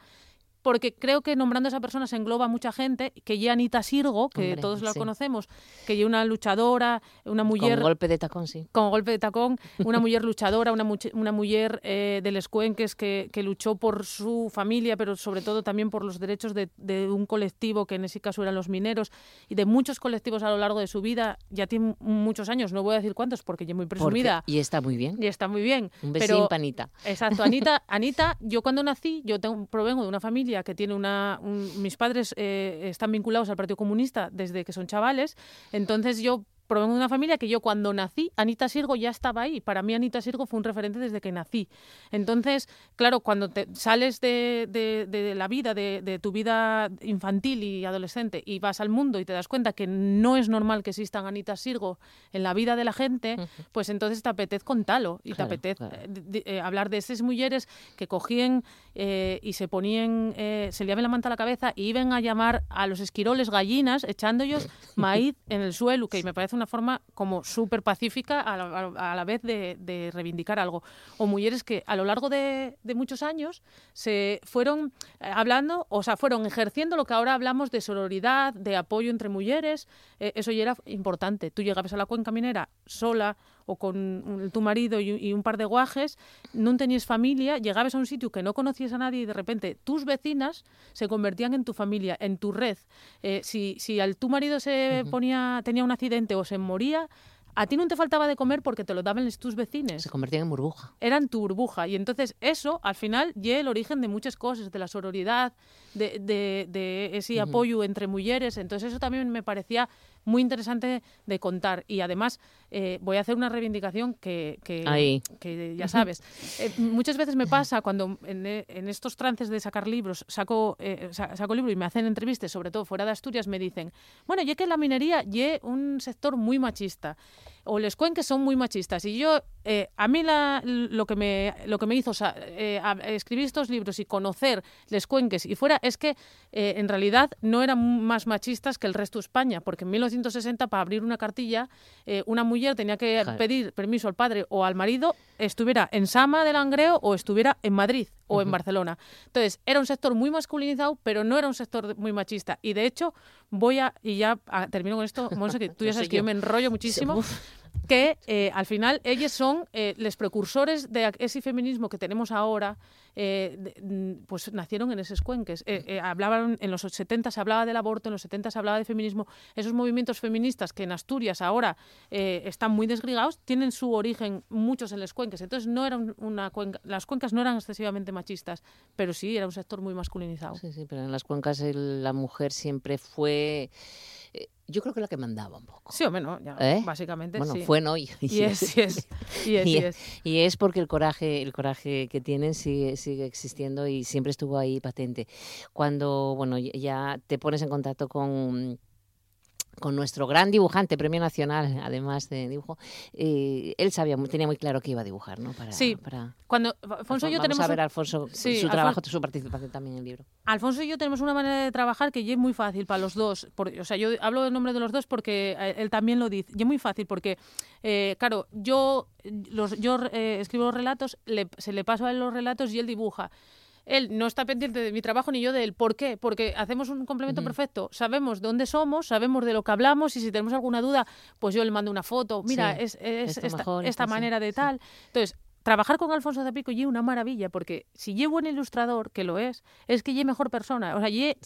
porque creo que nombrando a esa persona se engloba mucha gente, que ya Anita Sirgo, que Hombre, todos la sí. conocemos, que ya una luchadora, una mujer Con golpe de tacón, sí. con golpe de tacón, una [LAUGHS] mujer luchadora, una, una mujer eh, de Les Cuenques que, que luchó por su familia, pero sobre todo también por los derechos de, de un colectivo, que en ese caso eran los mineros, y de muchos colectivos a lo largo de su vida. Ya tiene muchos años, no voy a decir cuántos porque ya muy Porque- presumida. y está muy bien. Y está muy bien. Un besín pero, panita. Exacto, Anita, [LAUGHS] Anita, yo cuando nací, yo tengo, provengo de una familia que tiene una, un- mis padres eh, están vinculados al Partido Comunista desde que son chavales, entonces yo provengo de una familia que yo cuando nací, Anita Sirgo ya estaba ahí. Para mí Anita Sirgo fue un referente desde que nací. Entonces, claro, cuando te sales de, de- de la vida, de, de tu vida infantil y adolescente y vas al mundo y te das cuenta que no es normal que existan Anita Sirgo en la vida de la gente, pues entonces te apetece contarlo y Claro, te apetece claro. eh, eh, hablar de esas mujeres que cogían eh, y se ponían, eh, se liaban la manta a la cabeza y iban a llamar a los esquiroles gallinas echándolos [LAUGHS] maíz en el suelo, que me parece una forma como súper pacífica a la, a la vez de, de reivindicar algo. O mujeres que a lo largo de, muchos años se fueron eh, hablando, o sea, fueron ejerciendo lo que ahora hablamos de sororidad, de apoyo entre mujeres, eh, eso ya era importante. Tú llegabas a la cuenca minera sola o con tu marido y, un- y un par de guajes, no tenías familia, llegabas a un sitio que no conocías a nadie y de repente tus vecinas se convertían en tu familia, en tu red. Eh, si, si al tu marido se ponía, tenía un accidente o se moría, a ti no te faltaba de comer porque te lo daban tus vecinos. Se convertían en burbuja. Eran tu burbuja. Y entonces eso, al final, ya el origen de muchas cosas, de la sororidad, de, de, de ese apoyo entre mujeres. Entonces eso también me parecía muy interesante de contar. Y además, eh, voy a hacer una reivindicación que, que, que ya sabes. Eh, muchas veces me pasa cuando en, en, estos trances de sacar libros, saco, eh, saco libro y me hacen entrevistas, sobre todo fuera de Asturias, me dicen, bueno, ya que la minería es un sector muy machista o les cuenques son muy machistas. Y yo, eh, a mí la, lo, que me, lo que me hizo eh, escribir estos libros y conocer les cuenques y fuera es que eh, en realidad no eran más machistas que el resto de España, porque en 1960 para abrir una cartilla una mujer tenía que pedir permiso al padre o al marido, estuviera en Sama del Langreo o estuviera en Madrid o en Barcelona. Entonces, era un sector muy masculinizado, pero no era un sector muy machista. Y de hecho, voy a, y ya termino con esto, Monse, que tú [LAUGHS] ya sabes que yo me enrollo muchísimo que eh, al final ellos son eh, los precursores de ese feminismo que tenemos ahora, eh, pues nacieron en esos cuenques. hablaban en los 70 se hablaba del aborto, en los 70 se hablaba de feminismo. Esos movimientos feministas que en Asturias ahora están muy desgrigados tienen su origen muchos en los cuenques. Entonces no eran una cuenca, las cuencas no eran excesivamente machistas, pero sí era un sector muy masculinizado. Sí, sí, pero en las cuencas la mujer siempre fue yo creo que la que mandaba un poco. Sí o menos, ya, ¿Eh? básicamente bueno, sí. fue no [LAUGHS] y, y, es, y, es, y, es, [LAUGHS] y, es, y es porque el coraje, el coraje que tienen sigue, sigue existiendo y siempre estuvo ahí patente. Cuando, bueno, ya te pones en contacto con con nuestro gran dibujante, premio nacional, además de dibujo, eh, él sabía, tenía muy claro que iba a dibujar, ¿no? Para, sí, para... cuando Alfonso y yo tenemos... a ver, Alfonso, sí, su trabajo, su participación también en el libro. Alfonso y yo tenemos una manera de trabajar que es muy fácil para los dos. Por, o sea, yo hablo del nombre de los dos porque eh, él también lo dice. Y es muy fácil porque, eh, claro, yo, los, yo eh, escribo los relatos, le, se le paso a él los relatos y él dibuja él no está pendiente de mi trabajo ni yo de él. ¿Por qué? Porque hacemos un complemento perfecto. Sabemos dónde somos, sabemos de lo que hablamos y si tenemos alguna duda, pues yo le mando una foto. Mira, es, esta, manera de tal. Entonces, trabajar con Alfonso Zapico y una maravilla, porque si llevo buen ilustrador, que lo es, es que ye mejor persona. O sea, ye,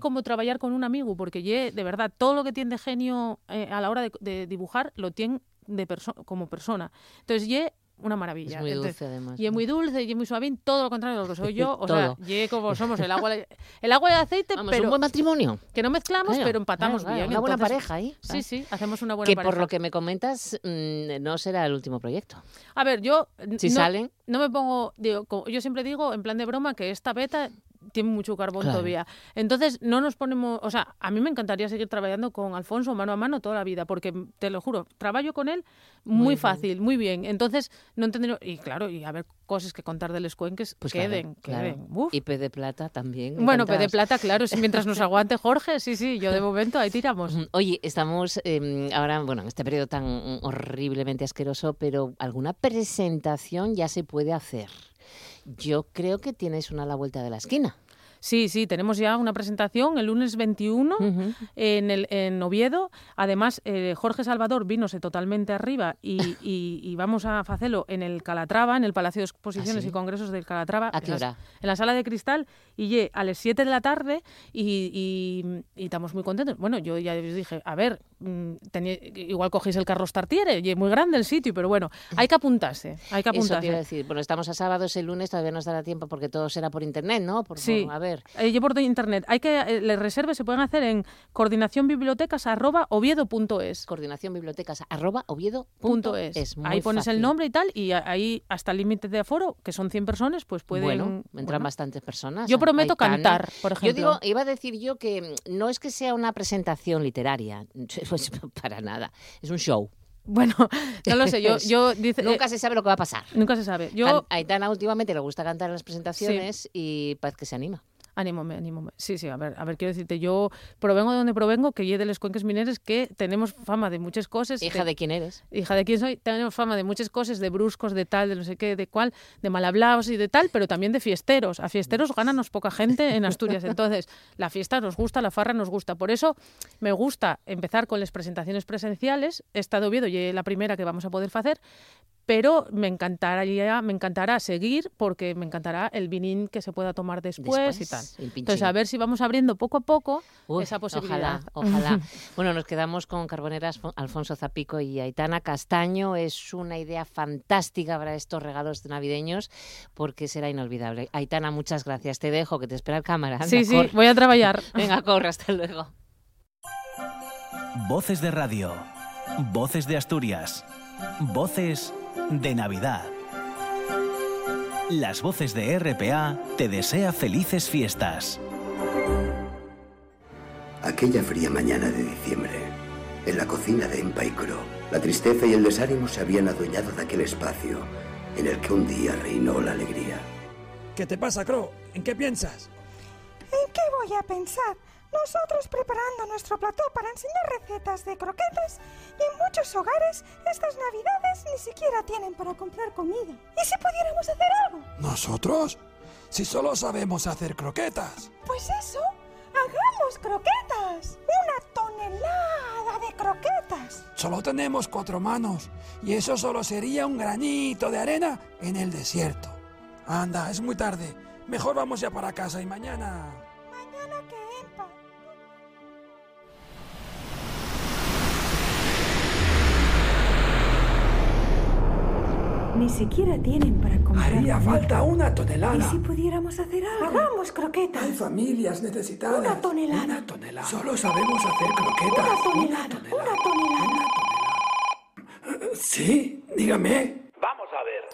como trabajar con un amigo, porque ye, de verdad, todo lo que tiene de genio eh, a la hora de, dibujar, lo tiene de como persona. Entonces, ye una maravilla. Es muy dulce, además. Y es muy dulce, y es muy suave, todo lo contrario de lo que soy [LAUGHS] yo. O sea, y como somos el agua, el agua y el aceite, Vamos, pero... un buen matrimonio. Que no mezclamos, pero empatamos bien. Una buena pareja ahí. Sí, sí, hacemos una buena que pareja. Que por lo que me comentas, mmm, no será el último proyecto. A ver, yo... Si no, salen... No me pongo... Digo, yo siempre digo, en plan de broma, que esta beta tiene mucho carbón claro. todavía. Entonces, no nos ponemos, o sea, a mí me encantaría seguir trabajando con Alfonso mano a mano toda la vida, porque te lo juro, trabajo con él muy, Muy fácil, bien. muy bien. Entonces, no entendería, y claro, y a ver cosas que contar de los cuenques, Pues queden, claro, queden. claro. Y P de plata también. Bueno, P de plata, claro, si mientras nos [LAUGHS] aguante Jorge, sí, sí, yo de momento ahí tiramos. Ujú. Oye, estamos eh, ahora, bueno, en este periodo tan mm, horriblemente asqueroso, pero alguna presentación ya se puede hacer. Yo creo que tienes una a la vuelta de la esquina. Sí, sí, tenemos ya una presentación el lunes 21 Ujú. en, el, en Oviedo. Además, eh, Jorge Salvador vínose totalmente arriba y, y- y vamos a hacerlo en el Calatrava, en el Palacio de Exposiciones ¿Ah, sí? y Congresos del Calatrava. ¿A qué en la- hora? En la sala de cristal y ye, a las 7 de la tarde y, y- estamos muy contentos. Bueno, yo ya les dije, a ver, tenía- igual cogéis el Carlos Tartiere, y es muy grande el sitio, pero bueno, hay que apuntarse, hay que Eso te iba a apuntarse. decir. Bueno, estamos a sábados, el lunes todavía nos dará tiempo porque todo será por internet, ¿no? Por, Sí. a ver. Eh, yo por internet. Hay que eh, las reservas se pueden hacer en coordinacionbibliotecas@oviedo.es. Coordinación bibliotecas arroba oviedo Punto es. es muy ahí pones fácil. el nombre y tal, y ahí hasta el límite de aforo, que son 100 personas, pues pueden. Bueno, entran bueno. bastantes personas. Yo prometo cantar, por ejemplo. Yo digo, iba a decir yo que mm, no es que sea una presentación literaria, pues [LAUGHS] para nada, es un show. Bueno, no lo sé, yo, [LAUGHS] yo dice, Nunca eh, se sabe lo que va a pasar. nunca se sabe. Yo A Aitana últimamente le gusta cantar en las presentaciones y parece que se anima. Anímame, anímame. Sí, sí, a ver, a ver, quiero decirte, yo provengo de donde provengo, que yo de los cuenques mineros, que tenemos fama de muchas cosas. Hija de quién eres. hija de quién soy, tenemos fama de muchas cosas, de bruscos, de tal, de no sé qué, de cuál, de mal hablados y de tal, pero también de fiesteros. A fiesteros gánanos poca gente en Asturias. Entonces, la fiesta nos gusta, la farra nos gusta. Por eso me gusta empezar con las presentaciones presenciales. Esta de Oviedo y la primera que vamos a poder hacer, pero me encantaría, me encantará seguir porque me encantará el vinín que se pueda tomar después, y tal. Entonces, a ver si vamos abriendo poco a poco esa posibilidad. Ojalá, ojalá. [LAUGHS] bueno, nos quedamos con Carboneras Alfonso Zapico y Aitana Castaño. Es una idea fantástica para estos regalos navideños porque será inolvidable. Aitana, muchas gracias. Te dejo, que te espera el cámara. sí, sí, voy a trabajar. [LAUGHS] Venga, corre, hasta luego. Voces de radio. Voces de Asturias. Voces de Navidad. Las voces de RPA te desea felices fiestas. Aquella fría mañana de diciembre, en la cocina de Empaicro, la tristeza y el desánimo se habían adueñado de aquel espacio en el que un día reinó la alegría. ¿Qué te pasa, Cro? ¿En qué piensas? ¿En qué voy a pensar? Nosotros preparando nuestro plató para enseñar recetas de croquetas y en muchos hogares estas navidades ni siquiera tienen para comprar comida. ¿Y si pudiéramos hacer algo? ¿Nosotros? Si solo sabemos hacer croquetas. Pues eso, hagamos croquetas. Una tonelada de croquetas. Solo tenemos cuatro manos y eso solo sería un granito de arena en el desierto. Anda, es muy tarde. Mejor vamos ya para casa y mañana... Ni siquiera tienen para comprar. Haría comida. falta una ¿Y tonelada. si pudiéramos hacer algo? Hagamos croquetas. Hay familias necesitadas. Una tonelada. Una tonelada. Solo sabemos hacer croquetas. Una tonelada. Una tonelada. Sí, dígame. Vamos a ver.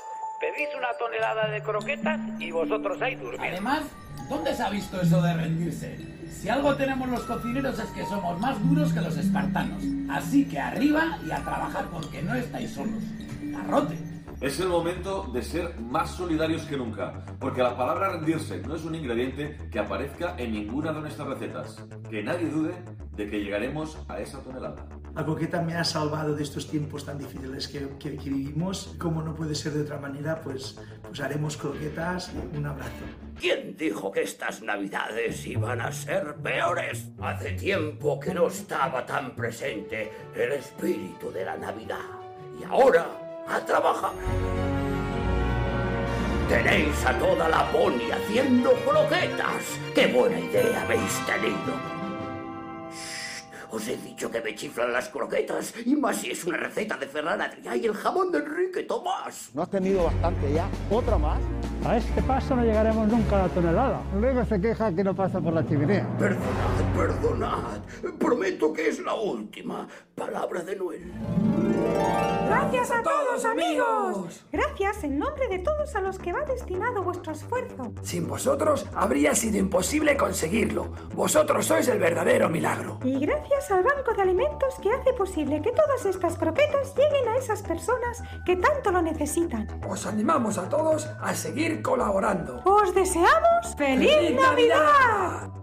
Pedís una tonelada de croquetas y vosotros ahí durmiendo. Además, ¿dónde se ha visto eso de rendirse? Si algo tenemos los cocineros es que somos más duros que los espartanos. Así que arriba y a trabajar porque no estáis solos. Garrote. Es el momento de ser más solidarios que nunca, porque la palabra rendirse no es un ingrediente que aparezca en ninguna de nuestras recetas. Que nadie dude de que llegaremos a esa tonelada. La croqueta me ha salvado de estos tiempos tan difíciles que, que- que vivimos. Como no puede ser de otra manera, pues, pues haremos croquetas y un abrazo. ¿Quién dijo que estas navidades iban a ser peores? Hace tiempo que no estaba tan presente el espíritu de la Navidad. Y ahora, a trabajar. Tenéis a toda la pony haciendo croquetas. ¡Qué buena idea habéis tenido! Shh, Os he dicho que me chiflan las croquetas, y más si es una receta de Ferran Adrià y el jamón de Enrique Tomás. ¿No has tenido bastante ya? ¿Otra más? A este paso no llegaremos nunca a la tonelada. Luego se queja que no pasa por la chimenea. Perdonad, perdonad. Prometo que es la última. Palabra de Noel. Gracias a todos, amigos. Gracias en nombre de todos a los que va destinado vuestro esfuerzo. Sin vosotros habría sido imposible conseguirlo. Vosotros sois el verdadero milagro. Y gracias al Banco de Alimentos que hace posible que todas estas croquetas lleguen a esas personas que tanto lo necesitan. Os animamos a todos a seguir colaborando. Os deseamos feliz, Navidad.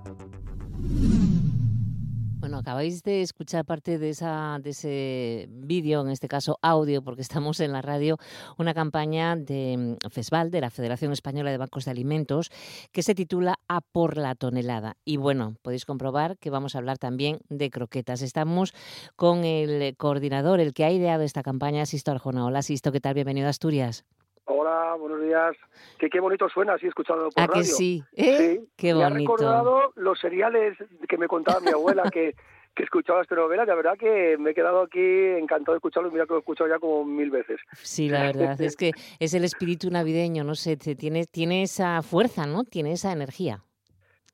Acabáis de escuchar parte de, esa, de ese vídeo, en este caso audio, porque estamos en la radio, una campaña de mm, FESVAL, de la Federación Española de Bancos de Alimentos, que se titula A por la tonelada. Y bueno, podéis comprobar que vamos a hablar también de croquetas. Estamos con el coordinador, el que ha ideado esta campaña, Sisto Arjona. Hola, Sisto, ¿qué tal? Bienvenido a Asturias. Hola, buenos días. Que qué bonito suena así escuchando por ¿A radio. que sí? ¿Eh? Sí. Qué Me ha bonito. recordado los seriales que me contaba mi abuela que, [LAUGHS] que escuchaba esta novela. La verdad que me he quedado aquí encantado de escucharlo mira que lo he escuchado ya como mil veces. Sí, la [LAUGHS] verdad es que es el espíritu navideño, no sé, te- tiene, tiene esa fuerza, ¿no? Tiene esa energía.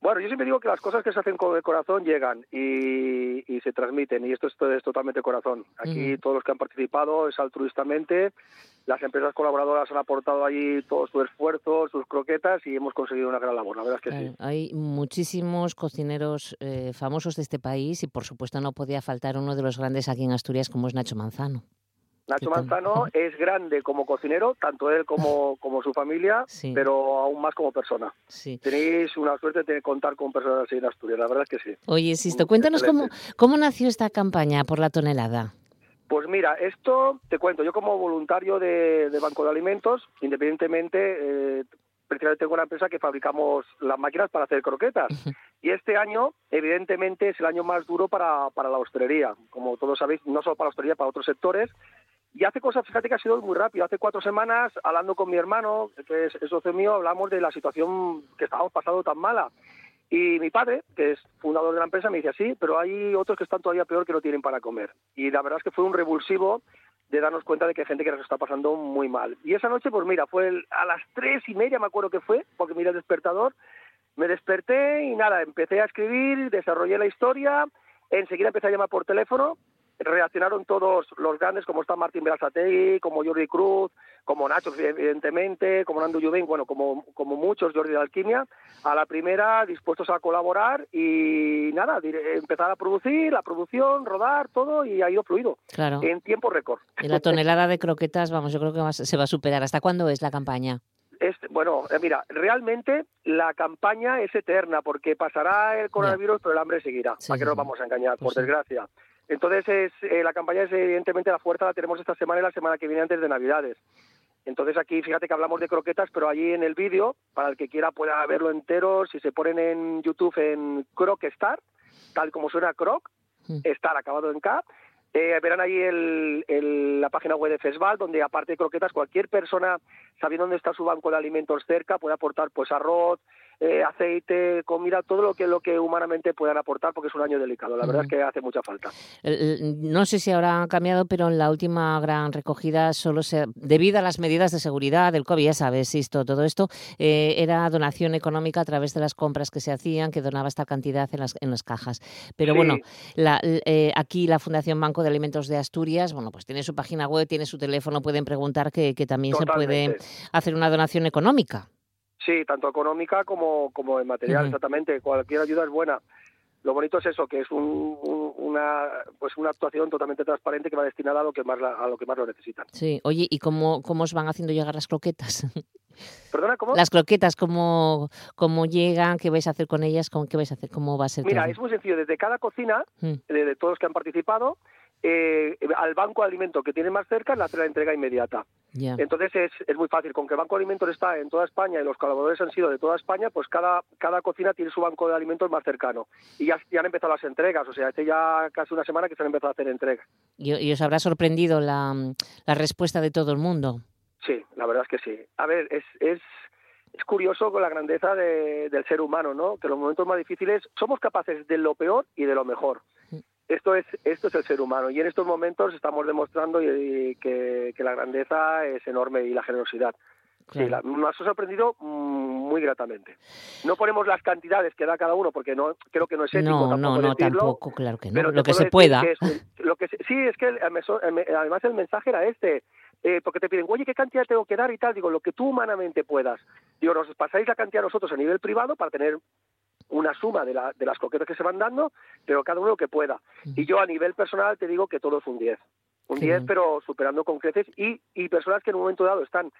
Bueno, yo siempre digo que las cosas que se hacen con el corazón llegan y, y se transmiten y esto es, es totalmente corazón. Aquí todos los que han participado es altruistamente, las empresas colaboradoras han aportado allí todo su esfuerzo, sus croquetas y hemos conseguido una gran labor, la verdad es que sí. Hay muchísimos cocineros eh, famosos de este país y por supuesto no podía faltar uno de los grandes aquí en Asturias como es Nacho Manzano. Nacho Manzano es grande como cocinero, tanto él como, [LAUGHS] como su familia, Sí. pero aún más como persona. Sí. Tenéis una suerte de contar con personas así en Asturias, la verdad es que sí. Oye, Sisto, cuéntanos cómo, cómo nació esta campaña por la tonelada. Pues mira, esto te cuento, yo como voluntario de, de Banco de Alimentos, independientemente, eh, precisamente tengo una empresa que fabricamos las máquinas para hacer croquetas. Y este año, evidentemente, es el año más duro para, para la hostelería. Como todos sabéis, no solo para la hostelería, para otros sectores. Y hace cosas, fíjate que ha sido muy rápido. Hace cuatro semanas, hablando con mi hermano, que es, es socio mío, hablamos de la situación que estábamos pasando tan mala. Y mi padre, que es fundador de la empresa, me dice así, pero hay otros que están todavía peor que no tienen para comer. Y la verdad es que fue un revulsivo de darnos cuenta de que hay gente que nos está pasando muy mal. Y esa noche, pues mira, fue el- a las tres y media, me acuerdo que fue, porque miré el despertador, me desperté y nada, empecé a escribir, desarrollé la historia, enseguida empecé a llamar por teléfono, reaccionaron todos los grandes, como está Martín Berasategui, como Jordi Cruz, como Nacho, evidentemente, como Nando Jubin, bueno, como, como muchos, Jordi de Alquimia, a la primera dispuestos a colaborar y nada, empezar a producir, la producción, rodar, todo y ha ido fluido. Claro. En tiempo récord. Y la tonelada de croquetas, vamos, yo creo que se va a superar. ¿Hasta cuándo es la campaña? Es, bueno, eh, mira, realmente la campaña es eterna porque pasará el coronavirus, pero el hambre seguirá. Sí, ¿Para qué sí, nos sí. vamos a engañar? Pues por sí. desgracia. Entonces, es, eh, la campaña es evidentemente la fuerza la tenemos esta semana y la semana que viene antes de Navidades. Entonces aquí, fíjate que hablamos de croquetas, pero allí en el vídeo, para el que quiera pueda verlo entero, si se ponen en YouTube en Crocstar, tal como suena Croc, Star acabado en K, eh, verán ahí el, el- la página web de Fesval, donde aparte de croquetas, cualquier persona, sabiendo dónde está su banco de alimentos cerca, puede aportar pues arroz, eh, aceite, comida, todo lo que lo que humanamente puedan aportar, porque es un año delicado. La verdad es que hace mucha falta. No sé si ahora ha cambiado, pero en la última gran recogida solo se, debido a las medidas de seguridad del COVID, ya sabes, esto, todo esto, eh, era donación económica a través de las compras que se hacían, que donaba esta cantidad en las, en las cajas. Pero Sí. bueno, la- eh, aquí la Fundación Banco de Alimentos de Asturias, bueno, pues tiene su página web, tiene su teléfono, pueden preguntar que, que también se puede hacer una donación económica. Sí, tanto económica como, como en material, exactamente. Cualquier ayuda es buena. Lo bonito es eso, que es un- un- una pues una actuación totalmente transparente que va destinada a lo que más la- a lo que más lo necesitan. Sí, oye, ¿y cómo, cómo os van haciendo llegar las croquetas? [LAUGHS] Perdona, ¿cómo? Las croquetas, ¿cómo, ¿cómo llegan? ¿Qué vais a hacer con ellas? ¿Cómo, ¿Qué vais a hacer? ¿Cómo va a ser Mira, todo? es muy sencillo. Desde cada cocina, Mm. de, de todos los que han participado, eh, al banco de alimentos que tiene más cerca, le hace la entrega inmediata. Entonces es, es muy fácil. Con que el Banco de Alimentos está en toda España y los colaboradores han sido de toda España, pues cada, cada cocina tiene su banco de alimentos más cercano. Y ya, ya han empezado las entregas. O sea, hace ya casi una semana que se han empezado a hacer entregas. Y, y os habrá sorprendido la, la respuesta de todo el mundo. Sí, la verdad es que sí. A ver, es, es, es curioso con la grandeza de- del ser humano, ¿no? Que en los momentos más difíciles somos capaces de lo peor y de lo mejor. Esto es, esto es el ser humano y en estos momentos estamos demostrando y- y que, que la grandeza es enorme y la generosidad. Sí, la- nos ha sorprendido mm, muy gratamente. No ponemos las cantidades que da cada uno porque no creo que no es ético No, tampoco no, no, decirlo, tampoco, claro que no. pero Lo que se pueda. que es- lo que se- sí, es que el- además el mensaje era este, eh, porque te piden, oye, ¿qué cantidad tengo que dar y tal? Digo, lo que tú humanamente puedas. Digo, nos pasáis la cantidad a nosotros a nivel privado para tener una suma de, la- de las coquetas que se van dando, pero cada uno lo que pueda. Y yo a nivel personal te digo que todo es un 10. Un Qué 10, bien. pero superando con creces y, y personas que en un momento dado están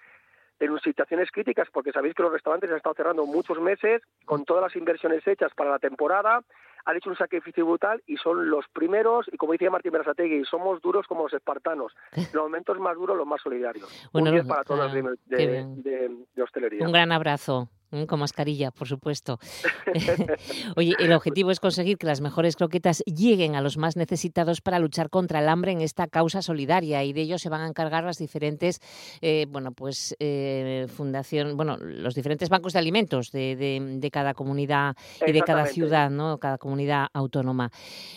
en situaciones críticas, porque sabéis que los restaurantes han estado cerrando muchos meses, con todas las inversiones hechas para la temporada, han hecho un sacrificio brutal y son los primeros, y como decía Martín Berasategui, somos duros como los espartanos, [LAUGHS] los momentos más duros, los más solidarios. Bueno, un 10 lo- para todos qué de, bien. de, de hostelería. Un gran abrazo. Con mascarilla, por supuesto. [LAUGHS] [LAUGHS] Oye, el objetivo es conseguir que las mejores croquetas lleguen a los más necesitados para luchar contra el hambre en esta causa solidaria y de ello se van a encargar las diferentes, eh, bueno, pues eh, fundación, bueno, los diferentes bancos de alimentos de, de- de cada comunidad y de cada ciudad, ¿no? Cada comunidad autónoma.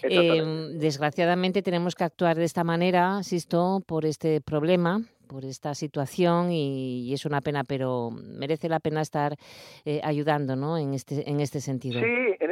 Eh, desgraciadamente tenemos que actuar de esta manera, Sisto, por este problema por esta situación y, es una pena, pero merece la pena estar eh, ayudando ¿no? en, este, en este sentido.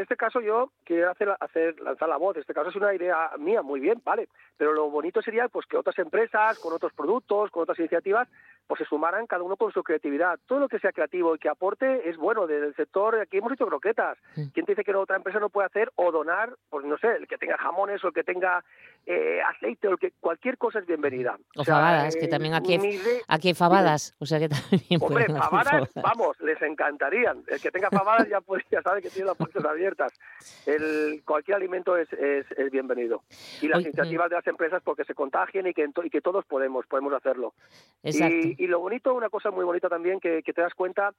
Este caso yo quiero hacer, hacer lanzar la voz. En este caso es una idea mía, muy bien, vale. Pero lo bonito sería pues que otras empresas, con otros productos, con otras iniciativas, pues se sumaran cada uno con su creatividad. Todo lo que sea creativo y que aporte es bueno. Desde el sector, aquí hemos hecho croquetas. ¿Quién te dice que otra empresa no puede hacer o donar, pues no sé, el que tenga jamones o el que tenga eh, aceite o el que cualquier cosa es bienvenida. O sea, fabadas, que eh, también aquí hay, aquí hay fabadas, o sea que también Hombre, pueden hacer fabadas, fabadas. vamos, les encantarían. El que tenga fabadas ya, pues, ya sabe que tiene las puertas El, cualquier alimento es, es, es bienvenido. Y las Oye, iniciativas de las empresas porque se contagien y que, y que todos podemos, podemos hacerlo. Exacto. Y, y lo bonito, una cosa muy bonita también, que, que te das cuenta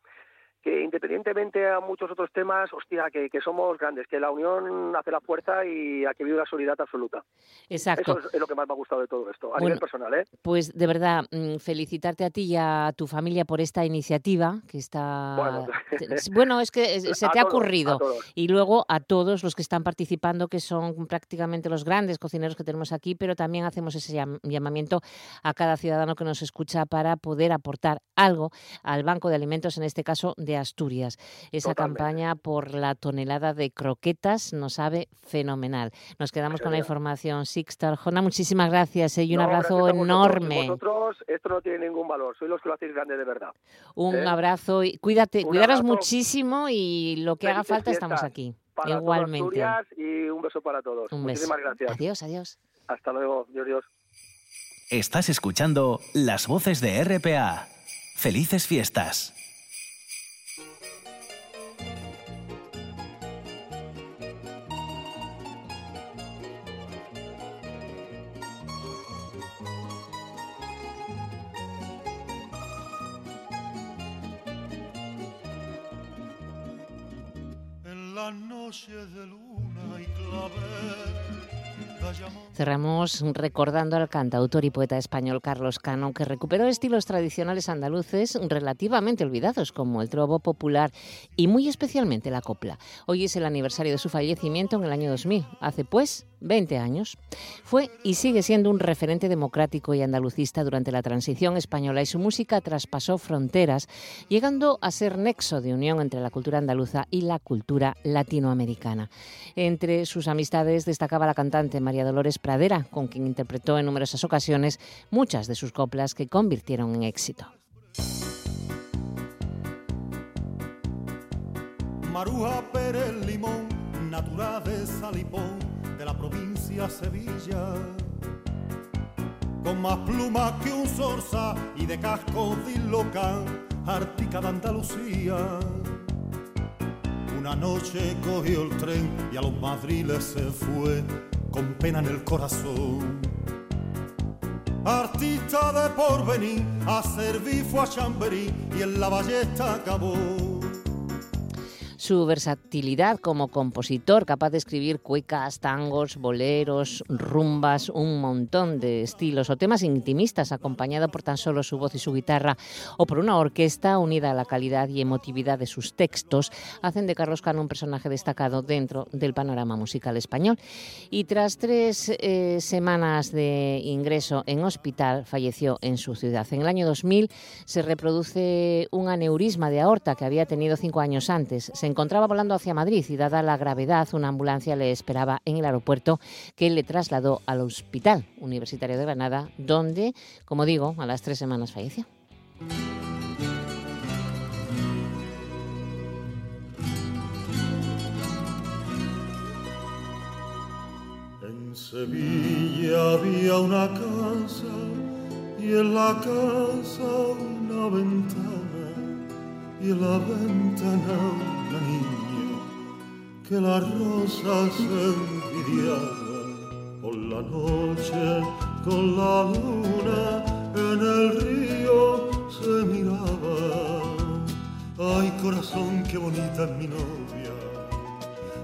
que independientemente a muchos otros temas, hostia, que, que somos grandes, que la unión hace la fuerza y a que vive la solidaridad absoluta. Exacto. Eso es, lo que más me ha gustado de todo esto, a Bueno, nivel personal, ¿eh? Pues de verdad, mm, felicitarte a ti y a tu familia por esta iniciativa que está... Bueno, [LAUGHS] es que se te ha todos, ocurrido. Y luego a todos los que están participando, que son prácticamente los grandes cocineros que tenemos aquí, pero también hacemos ese llam- llamamiento a cada ciudadano que nos escucha para poder aportar algo al Banco de Alimentos, en este caso de Asturias. Esa Totalmente. campaña por la tonelada de croquetas nos sabe fenomenal. Nos quedamos con la información. Sixter, Jona, muchísimas gracias eh, y un No, abrazo enorme. Vosotros, esto no tiene ningún valor, sois los que lo hacéis grande de verdad. Un ¿eh? abrazo y cuídate, Un cuidaros abrazo. muchísimo y lo que haga falta estamos aquí. Igualmente. Asturias y un beso para todos. Un beso. Muchísimas gracias. Adiós, adiós. Hasta luego, Dios, Dios. Estás escuchando las voces de RPA. Felices fiestas. Cerramos recordando al cantautor y poeta español Carlos Cano, que recuperó estilos tradicionales andaluces relativamente olvidados, como el trobo popular y muy especialmente la copla. Hoy es el aniversario de su fallecimiento en el año 2000, hace pues 20 años. Fue y sigue siendo un referente democrático y andalucista durante la transición española y su música traspasó fronteras, llegando a ser nexo de unión entre la cultura andaluza y la cultura latinoamericana. Entre sus amistades destacaba la cantante María Dolores Pradera, con quien interpretó en numerosas ocasiones muchas de sus coplas que convirtieron en éxito. Maruja Pérez Limón, natural de Salipón, de la provincia Sevilla. Con más plumas que un zorza y de casco dislocan, artica de Andalucía. Una noche cogió el tren y a los madriles se fue con pena en el corazón. Artista de porvenir, a servir fue a Chamberí y en la ballesta acabó. Su versatilidad como compositor, capaz de escribir cuecas, tangos, boleros, rumbas, un montón de estilos o temas intimistas, acompañado por tan solo su voz y su guitarra, o por una orquesta unida a la calidad y emotividad de sus textos, hacen de Carlos Cano un personaje destacado dentro del panorama musical español. Y tras tres eh, semanas de ingreso en hospital, falleció en su ciudad. En el año 2000 se reproduce un aneurisma de aorta que había tenido cinco años antes. Encontraba volando hacia Madrid y dada la gravedad, una ambulancia le esperaba en el aeropuerto que le trasladó al Hospital Universitario de Granada, donde, como digo, a las tres semanas falleció. En Sevilla había una casa y en la casa una ventana y la ventana niña que las rosas envidiaba por la noche con la luna en el río se miraba ay corazón qué bonita es mi novia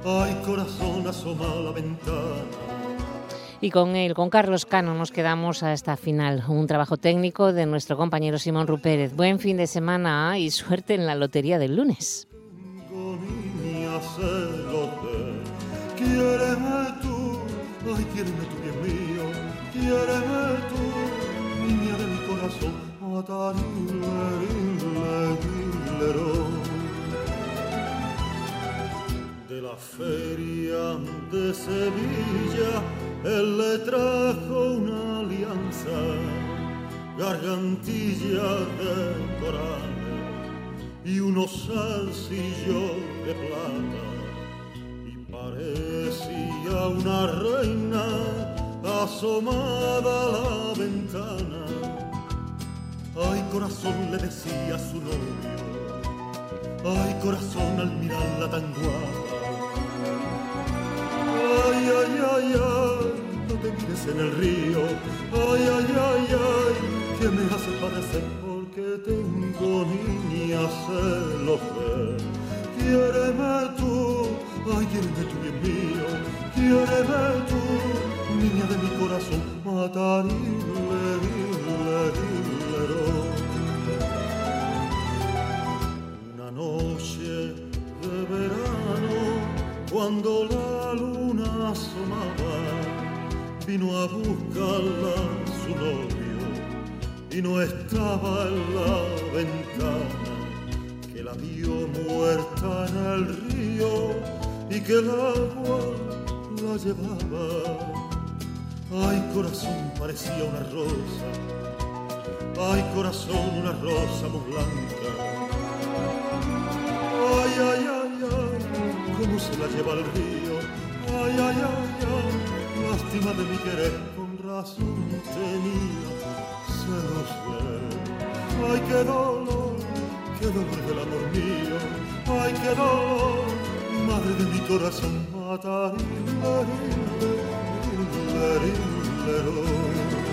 ay corazón asoma a la ventana Y con él, con Carlos Cano, nos quedamos hasta final. Un trabajo técnico de nuestro compañero Simón Rupérez. Buen fin de semana y suerte en la lotería del lunes. Celote. Quiéreme tú, ay, quiéreme tú, bien mío. Quiéreme tú, niña de mi corazón. De la feria de Sevilla, él le trajo una alianza, gargantilla de corales y unos zarcillos de plata y parecía una reina asomada a la ventana. Ay corazón le decía a su novio, ay corazón al mirarla tan guapa. Ay, ay, ay, ay, no te mires en el río. Ay, ay, ay, ay, que me hace padecer que tengo, niña, se lo sé. Quiéreme tú, ay, quiéreme tú, bien mío, quiéreme tú, niña de mi corazón, matarile, dile, dile, Una noche de verano, cuando la luna asomaba, vino a buscarla su novia y no estaba en la ventana que la vio muerta en el río y que el agua la llevaba. Ay, corazón, parecía una rosa. Ay, corazón, una rosa muy blanca. Ay, ay, ay, ay, cómo se la lleva el río. Ay, ay, ay, ay, lástima de mi querer, con razón tenía se lo sé. Ay, qué dolor, qué dolor del amor mío. Ay, qué dolor, madre de mi corazón. Matarín, lerín, lerín,